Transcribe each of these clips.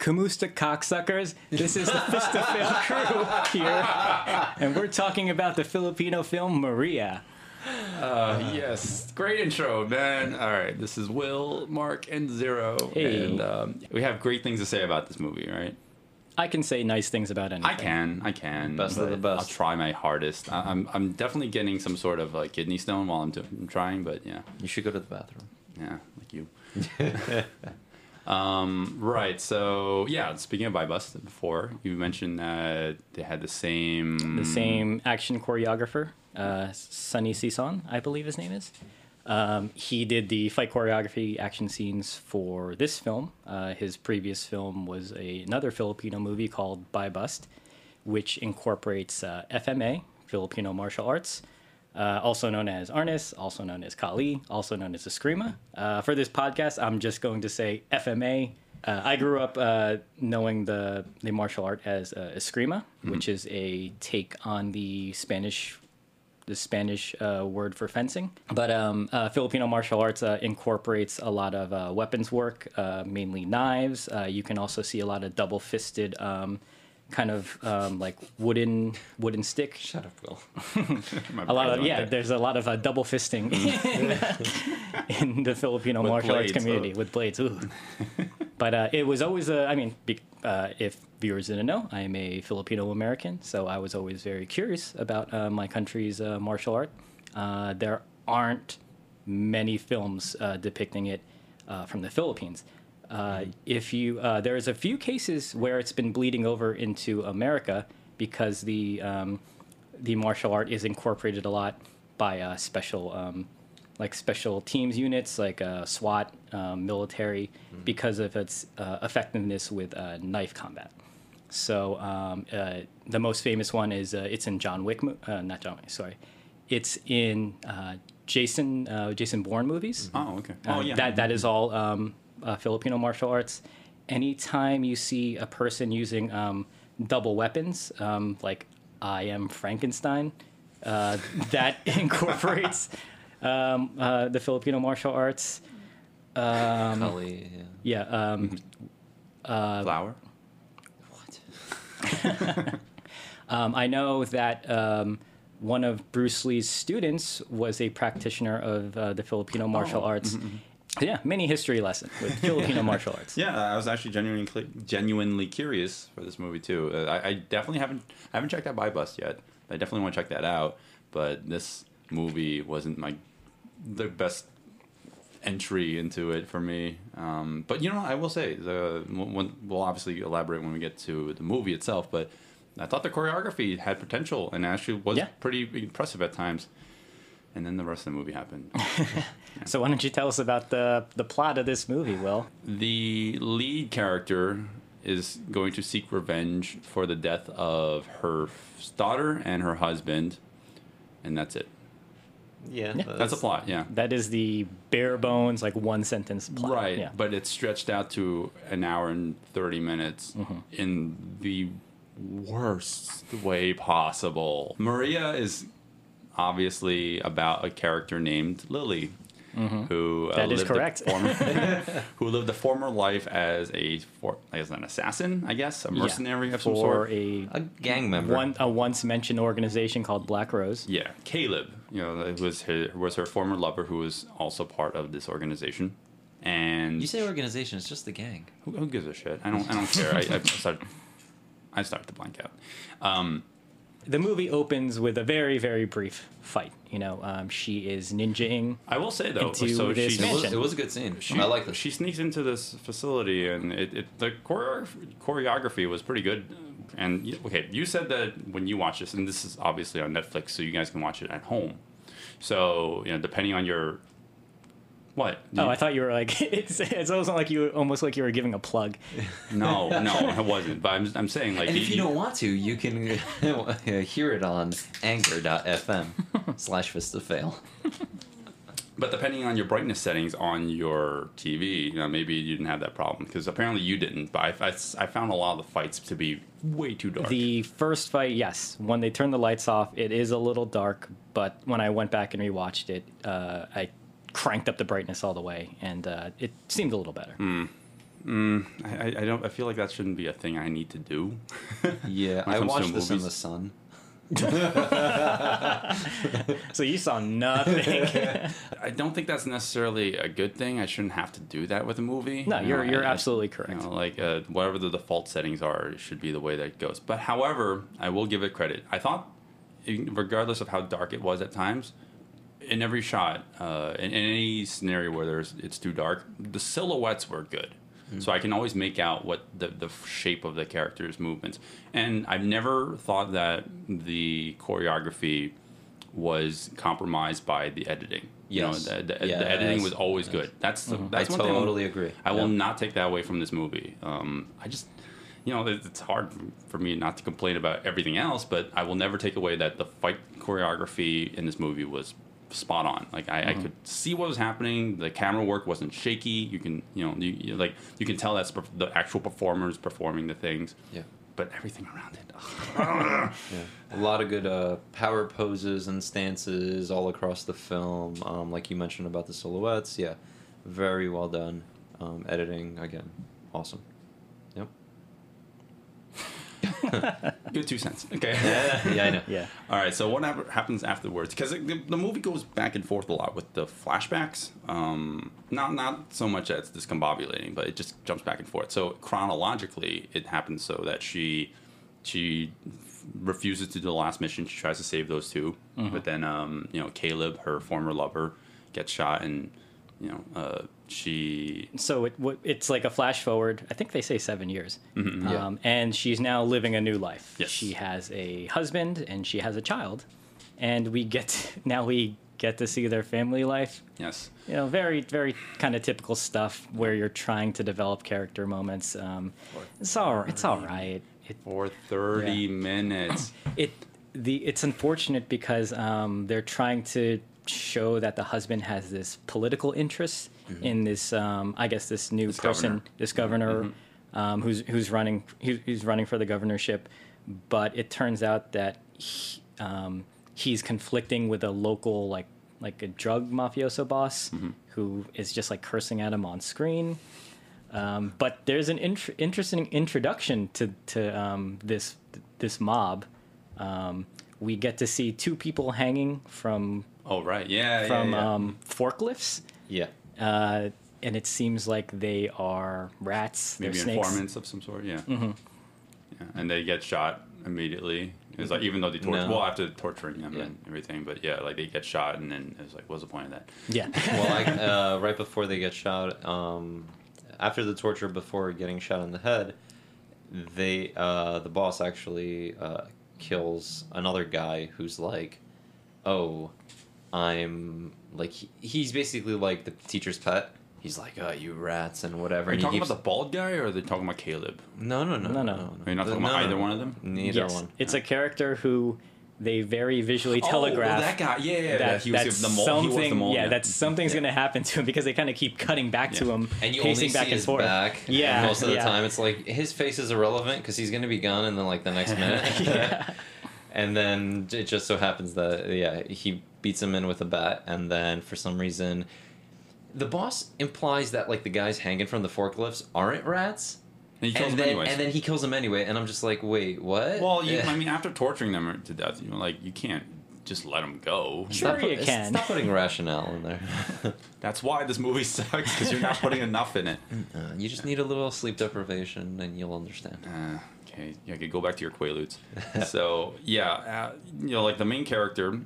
Kamusta cocksuckers. This is the Fist of Fail crew here, and we're talking about the Filipino film Maria. Uh, yes, great intro, man. All right, this is Will, Mark, and Zero, Hey. and um, we have great things to say about this movie, right? I can say nice things about anything. I can, I can. Best of the but best. I'll try my hardest. I- I'm, I'm definitely getting some sort of like kidney stone while I'm, do- I'm trying, but yeah, You should go to the bathroom. yeah, like you. um, right. So yeah, speaking of BuyBust, before you mentioned that they had the same, The same action choreographer, uh, Sonny Sison, I believe his name is. Um, he did the fight choreography action scenes for this film. Uh, his previous film was a, another Filipino movie called BuyBust, which incorporates uh, FMA, Filipino martial arts, uh, also known as Arnis, also known as Kali, also known as Eskrima. Uh, for this podcast, I'm just going to say FMA. Uh, I grew up uh, knowing the, the martial art as uh, Eskrima, which is a take on the Spanish the Spanish uh, word for fencing. But um, uh, Filipino martial arts uh, incorporates a lot of uh, weapons work, uh, mainly knives. Uh, you can also see a lot of double fisted, um, kind of um, like wooden wooden stick. Shut up, Will. A lot of yeah, there. there's a lot of uh, double fisting in, in the Filipino With martial arts community oh. with blades. But uh, it was always a. I mean, be, uh, if viewers didn't know, I am a Filipino American, so I was always very curious about uh, my country's uh, martial art. Uh, there aren't many films uh, depicting it uh, from the Philippines. Uh, if you, uh, there's a few cases where it's been bleeding over into America because the um, the martial art is incorporated a lot by uh, special um, like special teams units like uh, SWAT, um, military, because of its uh, effectiveness with uh, knife combat. So um, uh, the most famous one is uh, it's in John Wick, mo- uh, not John Wick, sorry, it's in uh, Jason uh, Jason Bourne movies. Oh, okay. Oh, yeah. That that is all um, uh, Filipino martial arts. Anytime you see a person using um, double weapons, um, like I am Frankenstein, uh, that incorporates um, uh, the Filipino martial arts. Um, Kali, yeah. yeah. Um, flower. What? Um, I know that um, one of Bruce Lee's students was a practitioner of uh, the Filipino martial Oh, arts. Yeah, mini history lesson with Filipino martial arts. Yeah, I was actually genuinely genuinely curious for this movie too. Uh, I, I definitely haven't I haven't checked out BuyBust yet. I definitely want to check that out. But this movie wasn't my the best entry into it for me. Um, but you know, I will say the when, we'll obviously elaborate when we get to the movie itself. But I thought the choreography had potential and actually was Yeah. pretty impressive at times. And then the rest of the movie happened. So why don't you tell us about the the plot of this movie, Will? the lead character is going to seek revenge for the death of her f- daughter and her husband, and that's it. Yeah, That's a plot, yeah. That is the bare bones, like one sentence plot. Right, Yeah. but it's stretched out to an hour and 30 minutes mm-hmm. in the worst way possible. Maria is obviously about a character named Lily. Who uh, That is lived a correct. former- who lived a former life as a for, as an assassin, I guess, a Yeah. mercenary of some sort. a a gang member. one a once mentioned organization called Black Rose. Yeah, Caleb. You know, it was her, was her former lover who was also part of this organization. And You say organization, it's just the gang. who, who gives a shit? I don't. I don't care. I, I started. I started to blank out. Um, The movie opens with a very very brief fight. You know, um, she is ninjaing. I will say though, Into so this she, It was, it was a good scene. she I like this. She sneaks into this facility, and it, it the choreography, choreography was pretty good. And okay, you said that when you watch this, and this is obviously on Netflix, so you guys can watch it at home. So you know, depending on your what? Oh, I thought you were like it's it's almost like you were almost like you were giving a plug. no, no, it wasn't. But I'm, I'm saying like and if you don't want to, you can hear it on anchor.fm slash fist of fail. But depending on your brightness settings on your TV, you know, maybe you didn't have that problem because apparently you didn't. But I, I, I found a lot of the fights to be way too dark. The first fight, yes, when they turn the lights off, it is a little dark. But when I went back and rewatched it, uh, I cranked up the brightness all the way, and uh, it seemed a little better. Mm, I, I- I don't. I feel like that shouldn't be a thing I need to do. Yeah, I watched this in the sun. So you saw nothing. I don't think that's necessarily a good thing. I shouldn't have to do that with a movie. no, You you're know, you're I- I- absolutely You correct. know, like uh, whatever the default settings are, it should be the way that it goes. But however, I will give it credit. I thought, regardless of how dark it was at times, in every shot, uh, in, in any scenario where there's it's too dark, the silhouettes were good. So I can always make out what the, the shape of the character's movements. And I've never thought that the choreography was compromised by the editing. You Yes. know, the, the, the editing Yes. was always Yes. good. That's the, I that's one thing I'll- totally agree. I will Yeah. not take that away from this movie. Um, I just, you know, it's hard for me not to complain about everything else, but I will never take away that the fight choreography in this movie was spot on. Like I, I could see what was happening. The camera work wasn't shaky. You can, you know, you, you like you can tell that's the actual performers performing the things. Yeah. But everything around it. Yeah. A lot of good uh, power poses and stances all across the film. Um, like you mentioned about the silhouettes. Yeah. Very well done. Um, editing, again, awesome. Yep. Good two cents. Okay. Yeah, yeah, I know. Yeah. All right. So what happens afterwards? Because the, the movie goes back and forth a lot with the flashbacks. Um, not not so much that it's discombobulating, but it just jumps back and forth. So chronologically, it happens so that she she refuses to do the last mission. She tries to save those 2 but then um, you know Caleb, her former lover, gets shot, and you know uh, she So it w- it's like a flash forward. I think they say seven years, Yeah. um, and she's now living a new life. Yes. She has a husband and she has a child, and we get now we get to see their family life. yes. You know, very very kind of typical stuff where you're trying to develop character moments. Um, it's all it's all right. It For thirty Yeah. minutes. it the it's unfortunate because um, they're trying to show that the husband has this political interest in this um, I guess this new This person governor. this governor um, who's who's running who's, who's running for the governorship but it turns out that he, um, he's conflicting with a local like like a drug mafioso boss who is just like cursing at him on screen um, but there's an int- interesting introduction to to um, this this mob. Um, we get to see two people hanging from Oh right. Yeah. from yeah, yeah. Um, forklifts, Yeah. Uh, and it seems like they are rats. They're maybe snakes. informants of some sort. Yeah. Yeah, and they get shot immediately. It's like even though they torture, No. well after torturing them Yeah. and everything, but yeah, like they get shot, and then it's like, what's the point of that? Yeah. well, I, uh, right before they get shot, um, after the torture, before getting shot in the head, they uh, the boss actually uh, kills another guy who's like, "Oh, I'm like he, he's basically like the teacher's pet." He's like, "Oh, you rats and whatever." Are you and he talking keeps- about the bald guy, or are they talking about Caleb? no, no, no, No, no, no. no. Are you not The- talking about no, no, either no. one of them? Neither yes, one. it's a character who they very visually oh, telegraph. Oh, that guy. Yeah, yeah. that, he was that's the mole. He was the something, mole. yeah, that something's Yeah. going to happen to him because they kind of keep cutting back to him, And you pacing only back see and forth. back. Yeah, most of the yeah. time it's like his face is irrelevant because he's gonna be gone in the like the next minute. Yeah. and then it just so happens that yeah he beats him in with a bat, and then for some reason, the boss implies that like the guys hanging from the forklifts aren't rats. And he kills and them then, and then he kills them anyway, and I'm just like, wait, what? well, you, Yeah. I mean, after torturing them to death, you know, like you can't just let them go. Sure Stop you put- can. Stop putting rationale in there. That's why this movie sucks because you're not putting enough in it. Uh, you just need a little sleep deprivation, and you'll understand. Uh, okay, yeah, okay, go back to your Quaaludes. so yeah, uh, you know, like the main character,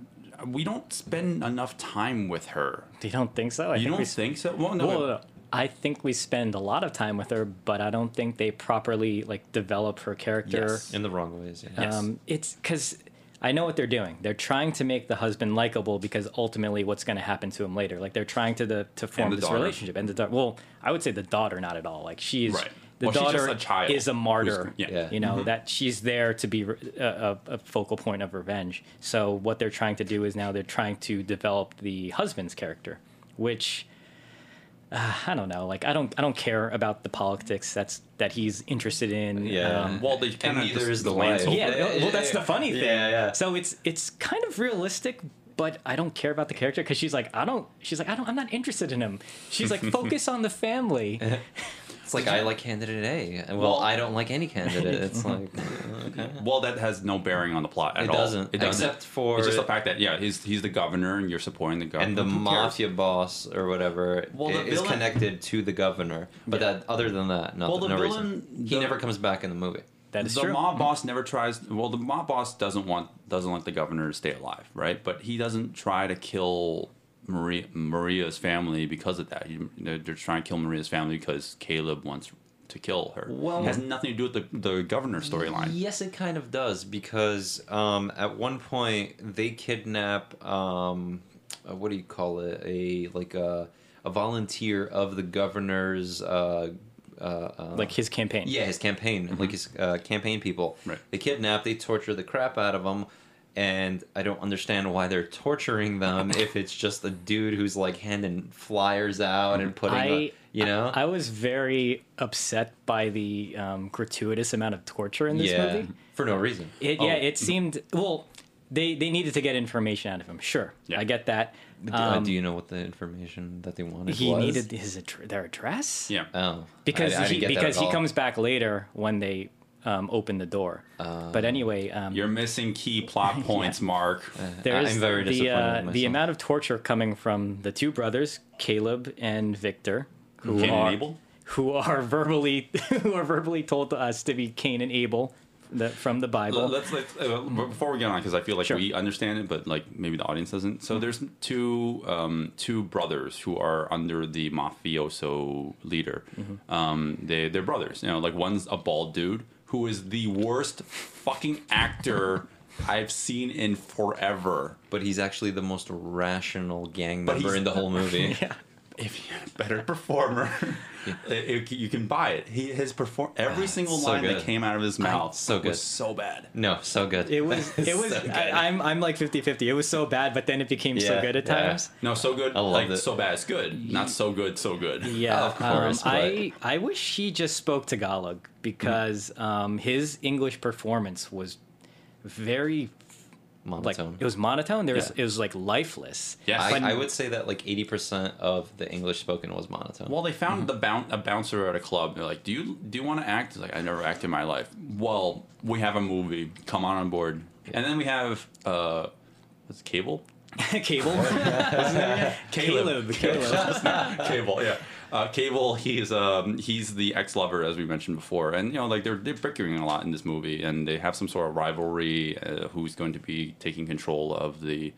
we don't spend enough time with her. You don't think so? I you think don't we, think so? Well, no. Well, I think we spend a lot of time with her, but I don't think they properly like develop her character. Yes. In the wrong ways, yeah. Yes. Um, it's because I know what they're doing. They're trying to make the husband likable because ultimately, what's going to happen to him later? Like they're trying to the to form the this daughter. relationship. And the da- well, I would say the daughter not at all. Like she's Right. The Well, she's daughter a child is a martyr. yeah. Yeah. You know that she's there to be a, a, a focal point of revenge. So what they're trying to do is now they're trying to develop the husband's character, which uh, I don't know. Like I don't I don't care about the politics that's that he's interested in. Yeah. Um, well, they kind of neither is the glance wife. over yeah, it. well, that's the funny thing. Yeah, yeah. So it's it's kind of realistic, but I don't care about the character because she's like, I don't. She's like, I don't. I'm not interested in him. She's like, focus on the family. like I like candidate A. Well, Well- I don't like any candidate. It's like okay. Well, that has no bearing on the plot at It all. doesn't, It doesn't. except for- it's just the fact that yeah, he's he's the governor and you're supporting the governor. and the mafia boss or whatever Well, the i- is villain- connected to the governor. But Yeah. that other than that, nothing. Well, the no villain- reason. He the- never comes back in the movie. That is the true. mob boss never tries. Well, the mob boss doesn't want doesn't want the governor to stay alive, right? But he doesn't try to kill Maria Maria's family because of that. He, they're, they're trying to kill Maria's family because Caleb wants to kill her. Well- it has nothing to do with the the governor storyline. Yes, it kind of does because um, at one point they kidnap um, uh, what do you call it? A like a a volunteer of the governor's. Uh, uh, uh, like his campaign. Yeah, his campaign, like his uh, campaign people. Right. They kidnap, they torture the crap out of them, and I don't understand why they're torturing them if it's just a dude who's like handing flyers out and putting, I, the, you know. I was very upset by the um, gratuitous amount of torture in this yeah, movie. for no reason. It, Oh. Yeah, it seemed well. They they needed to get information out of him. Sure, Yeah. I get that. Do- uh, Um, do you know what the information that they wanted he was? needed his their address. Yeah. Oh, because I- I he didn't get that because he comes back later when they um, open the door. but anyway, um, You're missing key plot points, Mark. there's I'm very the disappointed uh, the amount of torture coming from the two brothers, Caleb and Victor, who Cain and are Abel? who are verbally who are verbally told to us to be Cain and Abel, the, from the Bible. Let's, let's uh, before we get on because I feel like Sure. we understand it, but like maybe the audience doesn't. So there's two um, two brothers who are under the mafioso leader. Um, they they're brothers. You know, like one's a bald dude who is the worst fucking actor I've seen in forever. But he's actually the most rational gang member in the whole movie. yeah. If you're a better performer, it- it- you can buy it. He his perform every single so line that came out of his mouth so good. was so bad. No, so good. It was it was So good. I, I'm I'm like 50-50. It was so bad, but then it became so good at yeah. times. No, so good. I loved like it. so bad, it's good. Not so good, so good. Yeah, Of course, um, I I wish he just spoke Tagalog because um, his English performance was very like it was monotone. There was Yeah. it was like lifeless. Yeah, I, I would say that like eighty percent of the English spoken was monotone. Well, they found the boun- a bouncer at a club. They're like, "Do you do you want to act?" He's like, "I never acted in my life." Well, we have a movie. Come on on board. And then we have uh, what's it, Cable? Cable, Caleb, Caleb. Cable, yeah. Uh, Cable, he's um, he's the ex lover, as we mentioned before, and you know, like they're they're bickering a lot in this movie, and they have some sort of rivalry. Uh, who's going to be taking control of the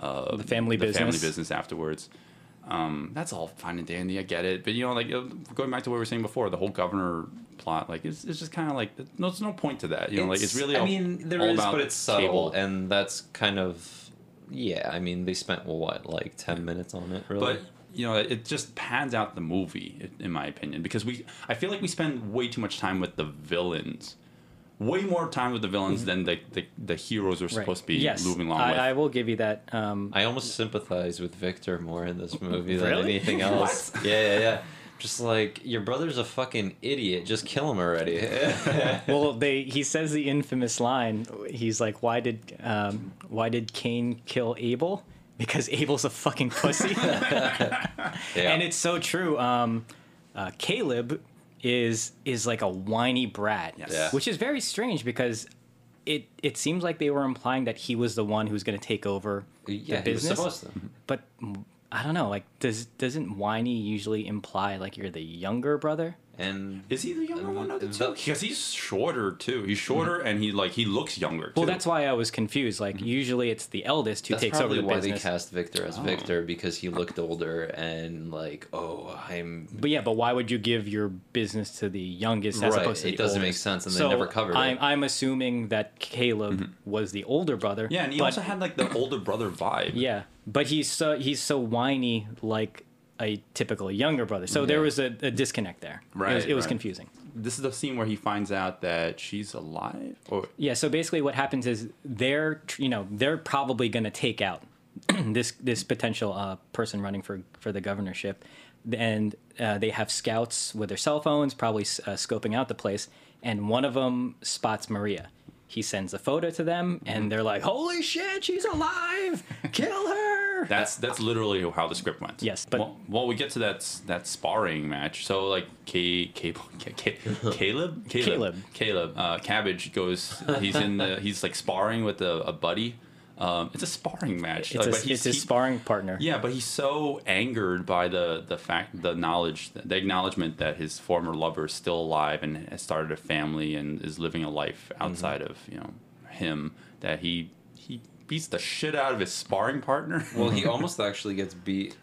uh, The family the family business. business afterwards? Um, that's all fine and dandy. I get it, but you know, like uh, going back to what we were saying before, the whole governor plot, like it's, it's just kind of like no, there's no point to that. You know, like it's really. I all- mean, there all is, about but it's subtle, Cable. and that's kind of yeah. I mean, they spent what like ten minutes on it, really. But you know, it just pans out the movie, in my opinion, because we. I feel like we spend way too much time with the villains, way more time with the villains than the the, the heroes are supposed to be Mm-hmm. yes, moving along with. I, I will give you that. Um, I almost sympathize with Victor more in this movie than anything else. yeah, yeah, yeah. Just like your brother's a fucking idiot. Just kill him already. well, they he says the infamous line. He's like, "Why did um, why did Cain kill Abel? Because Abel's a fucking pussy." yeah. and it's so true. Um, uh, Caleb is is like a whiny brat, Yes. Yeah. which is very strange because it it seems like they were implying that he was the one who's going to take over yeah, the he was business. supposed to. But I don't know. Like, does doesn't whiny usually imply like you're the younger brother? And Is he the younger one of the the- two? Because he's shorter too. He's mm-hmm. shorter and he like he looks younger. Well, that's why I was confused. Like, mm-hmm. usually it's the eldest who that's takes over probably the why business. they cast Victor as Oh. Victor because he looked older and like, oh, I'm But yeah, but why would you give your business to the youngest as Right, opposed to it the doesn't make sense, and they never covered it. I'm, I'm assuming that Caleb mm-hmm. was the older brother. yeah, and he but, also had like the older brother vibe. yeah, but he's so he's so whiny like a typical younger brother. So there was a, a disconnect there. it was, Right, it was right. confusing. This is the scene where he finds out that she's alive. Or Yeah, so basically what happens is they're you know they're probably going to take out this this potential uh, person running for for the governorship, and uh, they have scouts with their cell phones probably uh, scoping out the place, and one of them spots Maria. He sends a photo to them, and they're like, "Holy shit, she's alive! Kill her!" That's that's literally how the script went. Yes, but- well, well, we get to that that sparring match. So like K, K, K, K Caleb, Caleb. Caleb, uh, Cabbage goes. He's in the. He's like sparring with a, a buddy. Um, it's a sparring match. It's, like, a, but he's- it's his he- sparring partner. Yeah, but he's so angered by the the fact, the knowledge, the acknowledgement that his former lover is still alive and has started a family and is living a life outside of you know him that he he beats the shit out of his sparring partner. Well, he almost actually gets beat.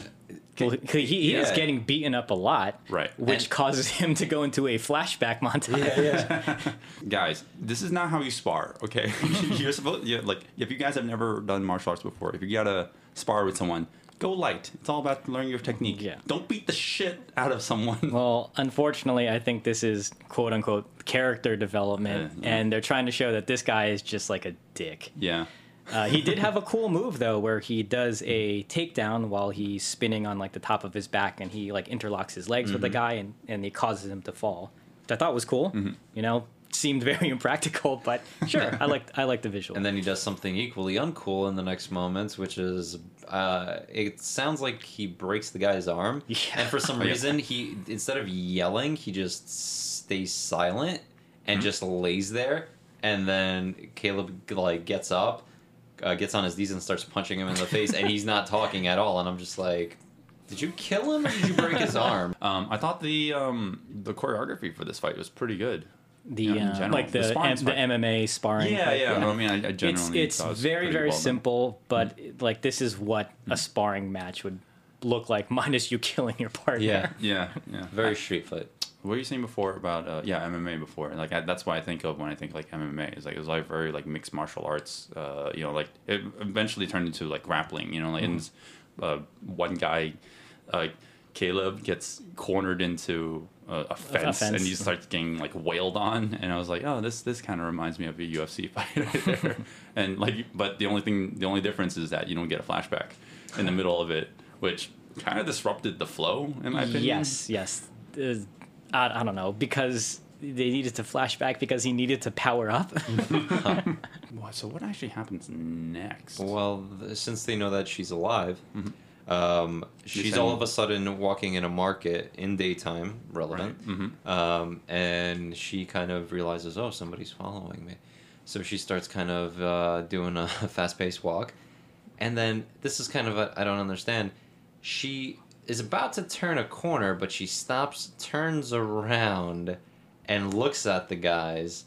Well, he, he is getting beaten up a lot, Right. Which And- causes him to go into a flashback montage. guys, this is not how you spar. Okay, you're supposed yeah, like if you guys have never done martial arts before, if you gotta spar with someone, go light. It's all about learning your technique. Yeah. Don't beat the shit out of someone. Well, unfortunately, I think this is quote unquote character development, Yeah, yeah. and they're trying to show that this guy is just like a dick. yeah. Uh, he did have a cool move though, where he does a takedown while he's spinning on like the top of his back, and he like interlocks his legs with the Mm-hmm. guy, and and it causes him to fall. Which I thought was cool. You know, seemed very impractical, but sure, I like I like the visual. And then he does something equally uncool in the next moments, which is uh, it sounds like he breaks the guy's arm. Yeah. And for some reason, he instead of yelling, he just stays silent and Mm-hmm. just lays there. And then Caleb like gets up, uh, gets on his knees, and starts punching him in the face, and he's not talking at all. And I'm just like, did you kill him or did you break his arm? Um, I thought the um, the choreography for this fight was pretty good. the Yeah, in uh, general, like the the sparring M- the. MMA sparring. Yeah, fight, yeah. I mean, I, I It's generally it's thought it was very very well done. simple, but like this is what a sparring match would look like, minus you killing your partner. Yeah. Yeah, yeah. Very street fight. What were you saying before about uh, yeah MMA before? Like I, that's what I think of when I think like MMA. Is like it was like very like mixed martial arts. Uh, you know, like it eventually turned into like grappling. You know, like and Mm-hmm. uh, one guy, uh, Caleb gets cornered into a, a, fence, and fence. he starts getting like wailed on. And I was like, oh, this this kind of reminds me of a UFC fight right there. and like, but the only thing, the only difference is that you don't get a flashback in the middle of it, which kind of disrupted the flow in my opinion. Yes, yes. I, I don't know because they needed to flashback because he needed to power up. So what actually happens next? Well, th- since they know that she's alive, um, she's saying- all of a sudden walking in a market in daytime, relevant, Mm-hmm. um, and she kind of realizes, oh, somebody's following me. So she starts kind of uh, doing a fast-paced walk, and then this is kind of a, I don't understand. She is about to turn a corner, but she stops, turns around, and looks at the guys,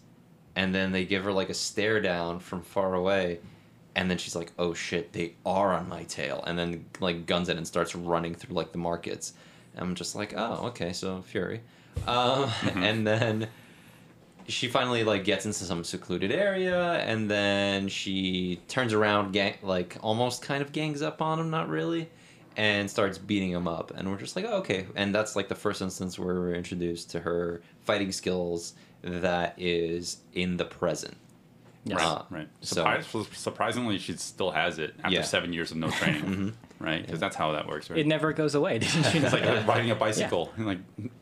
and then they give her like a stare down from far away and then she's like oh shit they are on my tail and then like guns it and starts running through like the markets. And i'm just like oh okay so fury. Um, and then she finally like gets into some secluded area and then she turns around gang like almost kind of gangs up on him not really and starts beating him up and we're just like oh, okay and that's like the first instance where we're introduced to her fighting skills that is in the present Yes. Uh, right. so- surprisingly, she still has it after Yeah. Mm-hmm. seven years of no training, right? Because that's how that works, right? it never goes away. Didn't you know it's like riding a bicycle, and like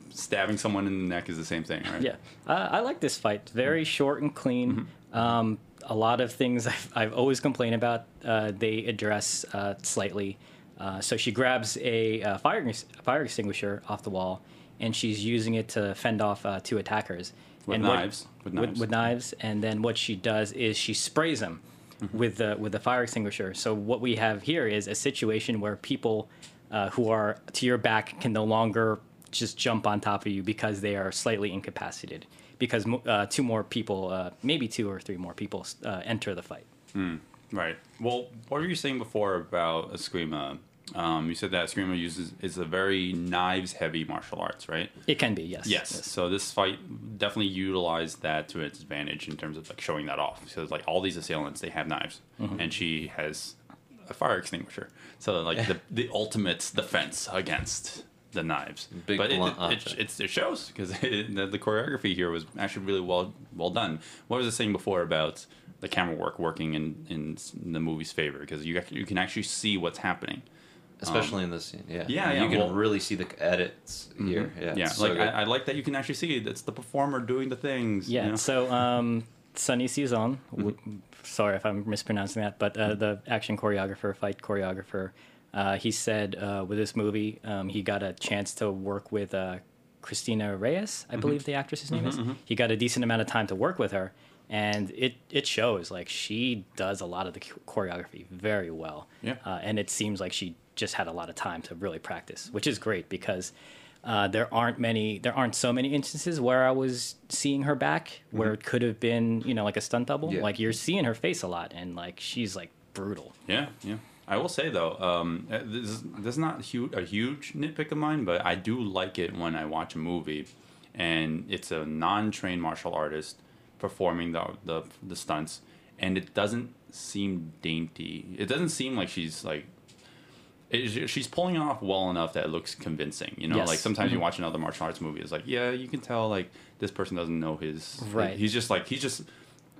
stabbing someone in the neck is the same thing, right? Yeah, uh, I like this fight. Very short and clean. Um, a lot of things I've, I've always complained about, uh, they address uh, slightly. Uh, so she grabs a, uh fire fire extinguisher off the wall, and she's using it to fend off uh, two attackers. With and knives. With with, knives. with knives, and then what she does is she sprays them Mm-hmm. with the with the fire extinguisher. So what we have here is a situation where people uh, who are to your back can no longer just jump on top of you because they are slightly incapacitated. Because uh, two more people, uh, maybe two or three more people, uh, enter the fight. Right. Well, what were you saying before about Eskrima? Um, you said that Eskrima uses is a very knives-heavy martial arts, right? It can be, yes. Yes. So this fight definitely utilized that to its advantage in terms of like showing that off. So it's like all these assailants, they have knives, Mm-hmm. and she has a fire extinguisher. So like the the ultimate defense against the knives. Big but it, blunt it, object. it shows because the, the choreography here was actually really well well done. What was I saying before about the camera work working in, in the movie's favor? Because you you can actually see what's happening. especially in this scene. Yeah, Um, yeah, yeah, You can well- Mm-hmm. really see the edits here. Yeah, Yeah, it's so like. I, I like that you can actually see it's the performer doing the things. you Yeah. know? So, um, Sonny Season, w- sorry if I'm mispronouncing that, but uh, the action choreographer, fight choreographer, Uh, he said uh, with this movie, um, he got a chance to work with uh, Christina Reyes, I believe the actress's name is. He got a decent amount of time to work with her, and it it shows. Like she does a lot of the choreography very well. Yeah. Uh, and it seems like she just had a lot of time to really practice, which is great because uh, there aren't many, there aren't so many instances where I was seeing her back where it could have been, you know, like a stunt double. Yeah. Like you're seeing her face a lot, and like she's like brutal. Yeah, yeah. I will say though, um, uh, this is, this is not a huge nitpick of mine, but I do like it when I watch a movie, and it's a non-trained martial artist performing the the, the stunts, and it doesn't seem dainty. It doesn't seem like she's like. it- she's pulling it off well enough that it looks convincing. You know, Yes. like sometimes you Mhm. watch another martial arts movie, it's like, yeah, you can tell like this person doesn't know his. Right. He's just like he's just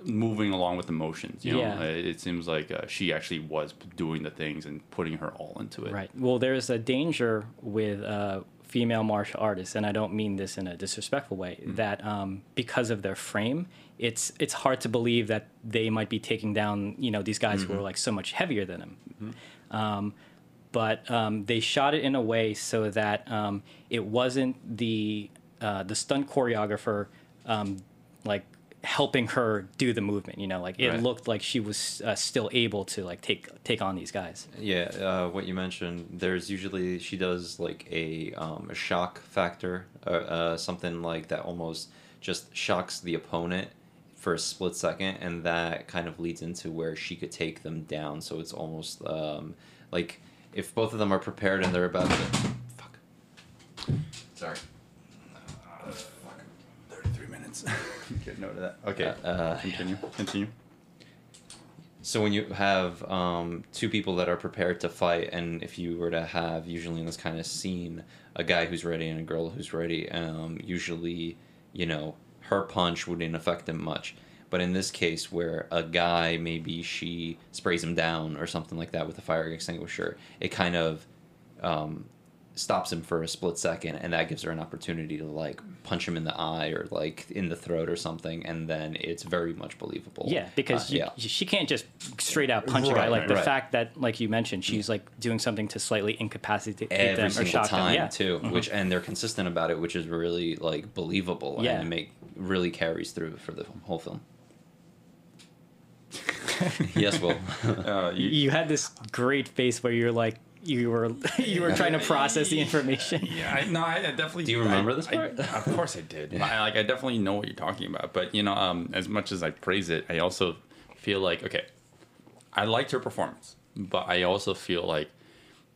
moving along with emotions. You know, Yeah. Uh, it seems like uh, she actually was doing the things and putting her all into it. Right. Well, there's a danger with uh, female martial artists, and I don't mean this in a disrespectful way. That um, because of their frame, it's it's hard to believe that they might be taking down you know these guys who are like so much heavier than them. Um, but um, they shot it in a way so that um, it wasn't the uh, the stunt choreographer um, like helping her do the movement. You know, like it Right. looked like she was uh, still able to like take take on these guys. Yeah, uh, what you mentioned, there's usually she does like a, um, a shock factor, uh, uh, something like that almost just shocks the opponent for a split second, and that kind of leads into where she could take them down. So it's almost um, like if both of them are prepared and they're about to. Fuck. Sorry. Thirty-three minutes. Get note of that. Okay. Uh, continue. Continue. So when you have um, two people that are prepared to fight, and if you were to have usually in this kind of scene a guy who's ready and a girl who's ready, um, usually you know her punch wouldn't affect him much. But in this case, where a guy maybe she sprays him down or something like that with a fire extinguisher, it kind of um, stops him for a split second, and that gives her an opportunity to like punch him in the eye or like in the throat or something, and then it's very much believable. Yeah, because Uh, you, yeah. she can't just straight out punch a guy. Like right, the right. fact that, like you mentioned, she's like doing something to slightly incapacitate every them or shock time them. Yeah, too which and they're consistent about it which is really like believable Yeah. and make really carries through for the whole film yes will Uh, you, you, you had this great face where you're like you were you were trying to process the information. yeah, I, no, I, I definitely. Do you remember I- this I- part? of course, I did. I, like, I definitely know what you're talking about. But you know, um, as much as I praise it, I also feel like okay, I liked her performance, but I also feel like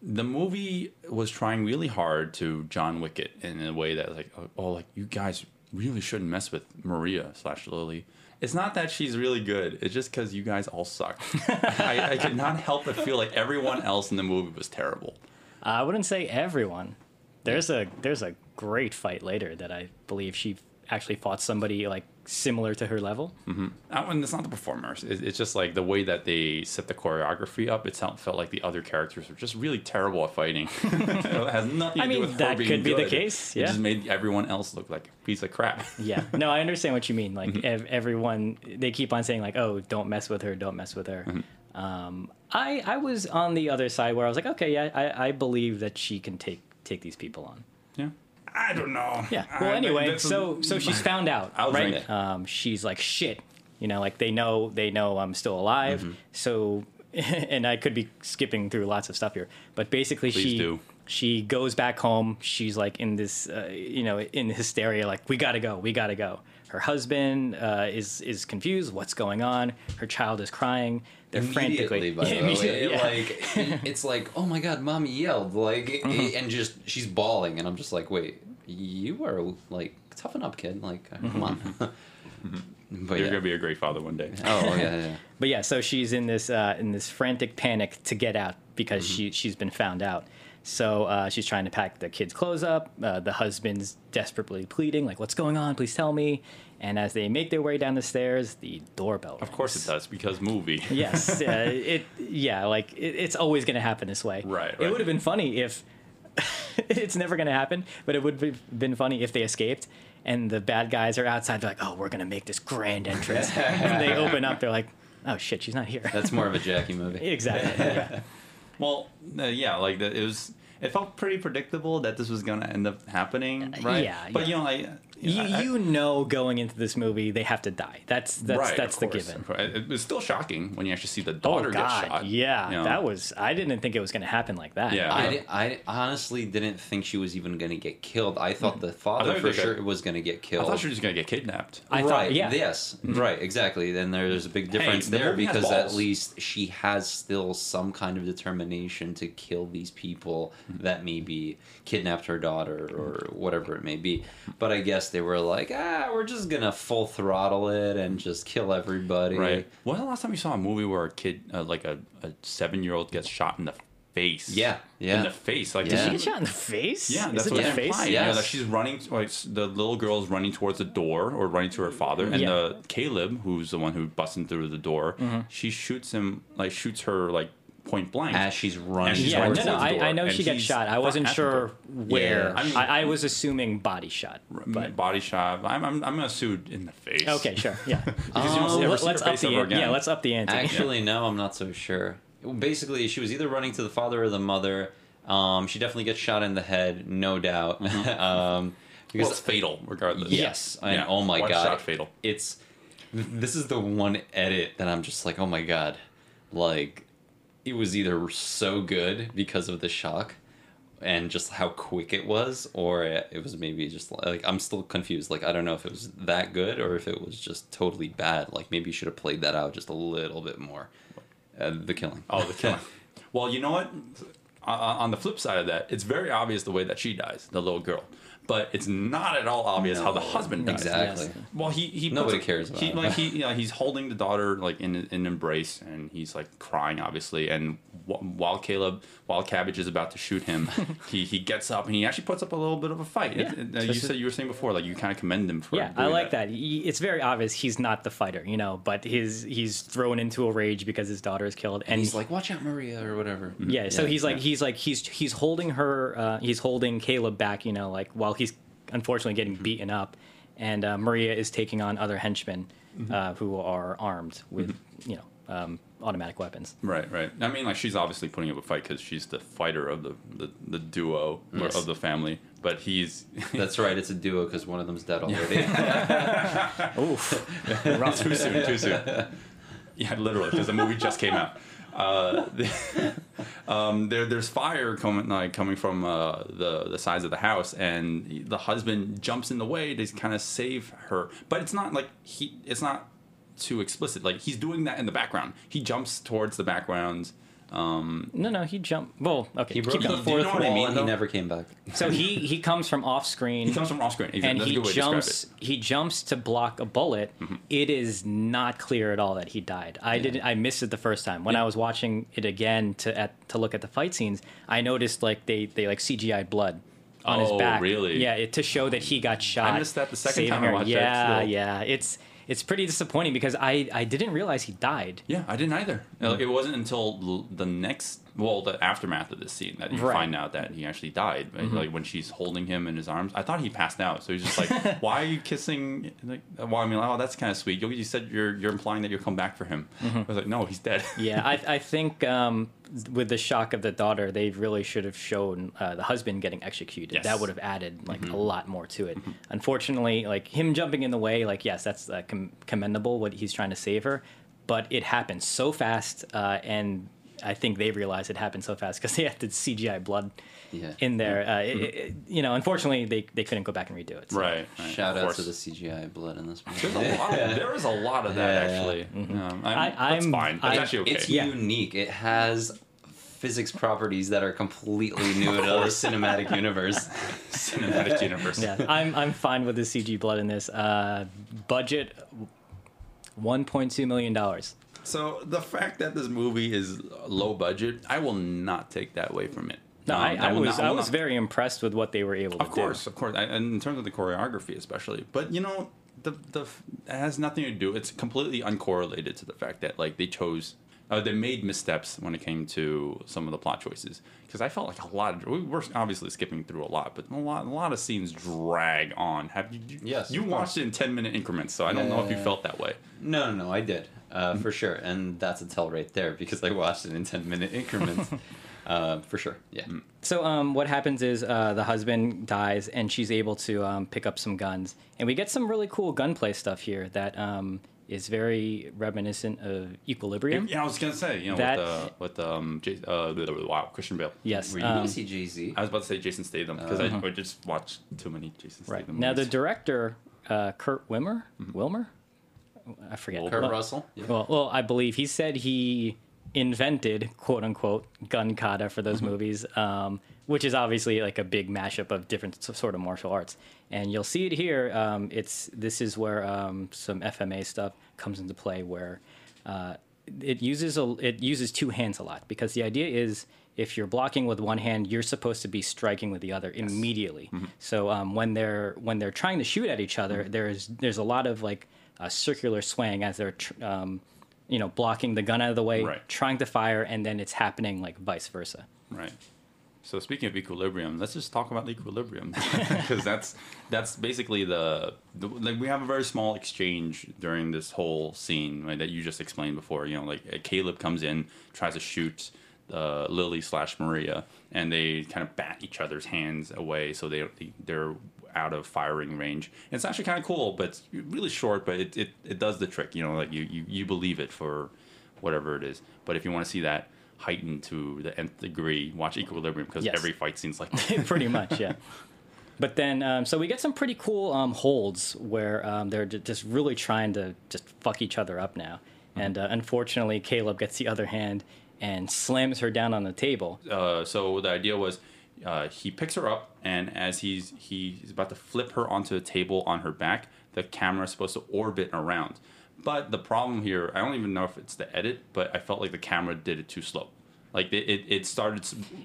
the movie was trying really hard to John Wick it in a way that like, oh, oh, like you guys really shouldn't mess with Maria slash Lily. It's not that she's really good. It's just because you guys all suck. I, I could not help but feel like everyone else in the movie was terrible. Uh, I wouldn't say everyone. There's a there's a great fight later that I believe she actually fought somebody like similar to her level. Uh, and it's not the performers. It, it's just like the way that they set the choreography up. It felt like the other characters were just really terrible at fighting. it has nothing to I do mean, with her that being could be the good. case, It just made everyone else look like a piece of crap. Yeah, no, I understand what you mean. Like Mm-hmm. ev- everyone, they keep on saying like, "Oh, don't mess with her, don't mess with her." Mm-hmm. Um, I I was on the other side where I was like, "Okay, yeah, I, I believe that she can take take these people on." yeah. I don't know. Yeah. Well, I- anyway, so so she's found out, I was right? right. Um, she's like, "Shit," you know, like they know they know I'm still alive. Mm-hmm. So, and I could be skipping through lots of stuff here, but basically, Please she do. she goes back home. She's like in this, uh, you know, in hysteria, like we gotta go, we gotta go. Her husband uh, is is confused. What's going on? Her child is crying. They're frantically. immediately by Yeah, the way yeah. like it's like oh my god mommy yelled like Mm-hmm. and just she's bawling and i'm just like wait you are like toughen up kid like uh, come on Mm-hmm. but You're yeah. gonna be a great father one day. oh yeah, yeah, yeah. But yeah, so she's in this uh, in this frantic panic to get out because Mm-hmm. she she's been found out. So uh, she's trying to pack the kids' clothes up. Uh, the husband's desperately pleading, like, "What's going on? Please tell me." And as they make their way down the stairs, the doorbell. Of course it does because movie. Yes, uh, it. Yeah, like it, it's always going to happen this way. Right, It would have been funny if it's never going to happen, but it would have been funny if they escaped and the bad guys are outside. They're like, "Oh, we're going to make this grand entrance," and they open up. They're like, "Oh shit, she's not here." that's more of a jackie movie Exactly. yeah. Well, uh, yeah, like the, it was. It felt pretty predictable that this was gonna end up happening, right? yeah, But yeah. you know, I, You, I- you know going into this movie they have to die. That's that's right, that's the course, given. of. It was still shocking when you actually see the Oh daughter God! get shot. Yeah, you know? that was. I didn't think it was going to happen like that. Yeah. I, di- I honestly didn't think she was even going to get killed. I thought the father thought for they got- sure was going to get killed. I killed. thought she was gonna get kidnapped. I right. thought- yeah. Yes. Right. Exactly. Then there's a big difference the there movie because at least she has still some kind of determination to kill these people Mm-hmm. that maybe kidnapped her daughter or whatever it may be. But I guess they were like, ah, we're just gonna full throttle it and just kill everybody. Right. When was the last time you saw a movie where a kid, uh, like a, a seven year old, gets shot in the face? Yeah. Yeah. In the face. Like, Yeah. Did did she she- get shot in the face? Yeah, Is that's it what the they're face? implying. Yes. Yeah, like she's running, like the little girl's running towards the door or running to her father, and Yeah. the Caleb, who's the one who busts through the door, Mm-hmm. she shoots him, like shoots her like point blank. As she's running. And she's Yeah, no, running no, towards the I, door, I know and she gets shot. I wasn't sure where. Yeah. I mean- I, I was assuming body shot, but body shot. I'm, I'm, I'm gonna sue in the face. okay, sure, yeah. Because Um, Let, see her us up the ante. yeah. Let's up the ante. Actually, no, I'm not so sure. Basically, she was either running to the father or the mother. Um, she definitely gets shot in the head, no doubt. um, because well, it's fatal, regardless. yes, and Yeah, oh my one god, shot fatal. It's this is the one edit that I'm just like, oh my god, like it was either so good because of the shock and just how quick it was, or it was maybe just like I'm still confused. Like I don't know if it was that good or if it was just totally bad. Like maybe you should have played that out just a little bit more. Uh, the killing. Oh, the killing. well, you know what? Uh, on the flip side of that, it's very obvious the way that she dies, the little girl. But it's not at all obvious how the husband dies. Exactly. Yes. Well, he he Nobody puts- cares about he like he you know, he's holding the daughter like in an embrace and he's like crying obviously and wh- while Caleb while Cabbage is about to shoot him he he gets up and he actually puts up a little bit of a fight. Yeah. It- it- uh, you said you were saying before like you kind of commend him for Yeah, I like that. He- It's very obvious he's not the fighter, you know, but his he's thrown into a rage because his daughter is killed, and And he's like, "Watch out, Maria," or whatever. yeah. So Yeah, he's like yeah. he's like he's he's holding her, uh, he's holding Caleb back, you know, like while he's unfortunately getting Mm-hmm. beaten up, and uh, Maria is taking on other henchmen Mm-hmm. uh, who are armed with you know um, automatic weapons. Right, right. I mean, like she's obviously putting up a fight because she's the fighter of the the, the duo or Yes. of the family. But he's That's right. It's a duo because one of them's dead already. Oof. too soon, too soon. Yeah, literally, because the movie just came out. Uh, um, there, there's fire coming, like coming from uh, the the sides of the house, and the husband jumps in the way to kind of save her. But it's not like he, it's not too explicit. Like he's doing that in the background. He jumps towards the background. Um, No, no, he jumped. Well, okay, he broke keep the going. Do you know fourth what I wall mean, he never came back. So he he comes from off screen. he comes from off screen, and That's he good way to describe jumps he jumps to block a bullet Mm-hmm. It is not clear at all that he died i didn't i missed it the first time when i was watching it again to at to look at the fight scenes i noticed like they they like cgi blood on his Oh, back really? yeah it, to show that he got shot I missed that the second saving time I her. watched that, yeah yeah it's it's pretty disappointing because i i didn't realize he died Yeah, I didn't either. Like, It wasn't until the next, well, the aftermath of this scene that you Right. find out that he actually died. Right? Like when she's holding him in his arms, I thought he passed out. So he's just like, "Why are you kissing?" Like, well, I mean, oh, that's kind of sweet. You, you said you're you're implying that you'll come back for him. I was like, "No, he's dead." yeah i i think um with the shock of the daughter they really should have shown uh, the husband getting executed Yes. that would have added like Mm-hmm. a lot more to it unfortunately like him jumping in the way like yes that's uh, com- commendable what he's trying to save her but it happened so fast uh, and i think they realized it happened so fast because they had the cgi blood Yeah. in there uh, it, it, you know unfortunately they, they couldn't go back and redo it so. right. right, Shout of out to the CGI blood in this There's a lot. Of, there is a lot of that Yeah, yeah. actually. Um, I, I- that's I'm- fine. That's I- actually okay. It's Yeah. unique. It has physics properties that are completely new to the cinematic universe. Cinematic universe. yeah i'm i'm fine with the cg blood in this uh, budget 1.2 million dollars So the fact that this movie is low budget, I will not take that away from it. No, Um, I, I will was not- I was not- very impressed with what they were able to do. Of course, of course, and in terms of the choreography, especially. But you know, the the it has nothing to do. It's completely uncorrelated to the fact that like they chose, uh, they made missteps when it came to some of the plot choices. Because I felt like a lot of we were obviously skipping through a lot, but a lot a lot of scenes drag on. Have you? you Yes, You of watched it in ten minute increments, so I don't know if you felt that way. No, no, no, I did uh, for sure, and that's a tell right there because I watched it in ten minute increments. uh, for sure. Yeah. So um, what happens is uh, the husband dies, and she's able to um, pick up some guns, and we get some really cool gunplay stuff here that um, is very reminiscent of Equilibrium. Yeah, I was gonna say, you know, That- with the with the, um, J- uh, wow, Christian Bale. Yes. Were you um, gonna see Jay Z? I was about to say Jason Statham because I, I just watched too many Jason right Statham. Movies. Now, the director uh, Kurt Wimmer, Wilmer, I forget. Kurt Well- Russell. Yeah. Well, well, I believe he said he invented quote unquote gun kata for Mm-hmm. those movies, um, which is obviously like a big mashup of different sort of martial arts. And you'll see it here. Um, it's this is where um, some FMA stuff comes into play, where uh, it uses a, it uses two hands a lot because the idea is if you're blocking with one hand, you're supposed to be striking with the other immediately. Mm-hmm. So um, when they're when they're trying to shoot at each other, there's there's a lot of like a circular swaying as they're tr- um, you know blocking the gun out of the way, Right. trying to fire, and then it's happening like vice versa. Right. So speaking of equilibrium, let's just talk about the equilibrium because that's that's basically the, the like we have a very small exchange during this whole scene right, that you just explained before. You know, like uh, Caleb comes in, tries to shoot uh, Lily slash Maria, and they kind of bat each other's hands away so they they're out of firing range. And it's actually kind of cool, but really short, but it, it, it does the trick. You know, like you, you you believe it for whatever it is. But if you want to see that heightened to the nth degree, watch Equilibrium because Yes. every fight scene's like that. pretty much, yeah. But then, um, so we get some pretty cool um, holds where um, they're ju- just really trying to just fuck each other up now. And uh, unfortunately, Caleb gets the other hand and slams her down on the table. uh, so the idea was uh, he picks her up, and as he's he's about to flip her onto a table on her back, the camera is supposed to orbit around. But the problem here, I don't even know if it's the edit, but I felt like the camera did it too slow. Like it, it, it started.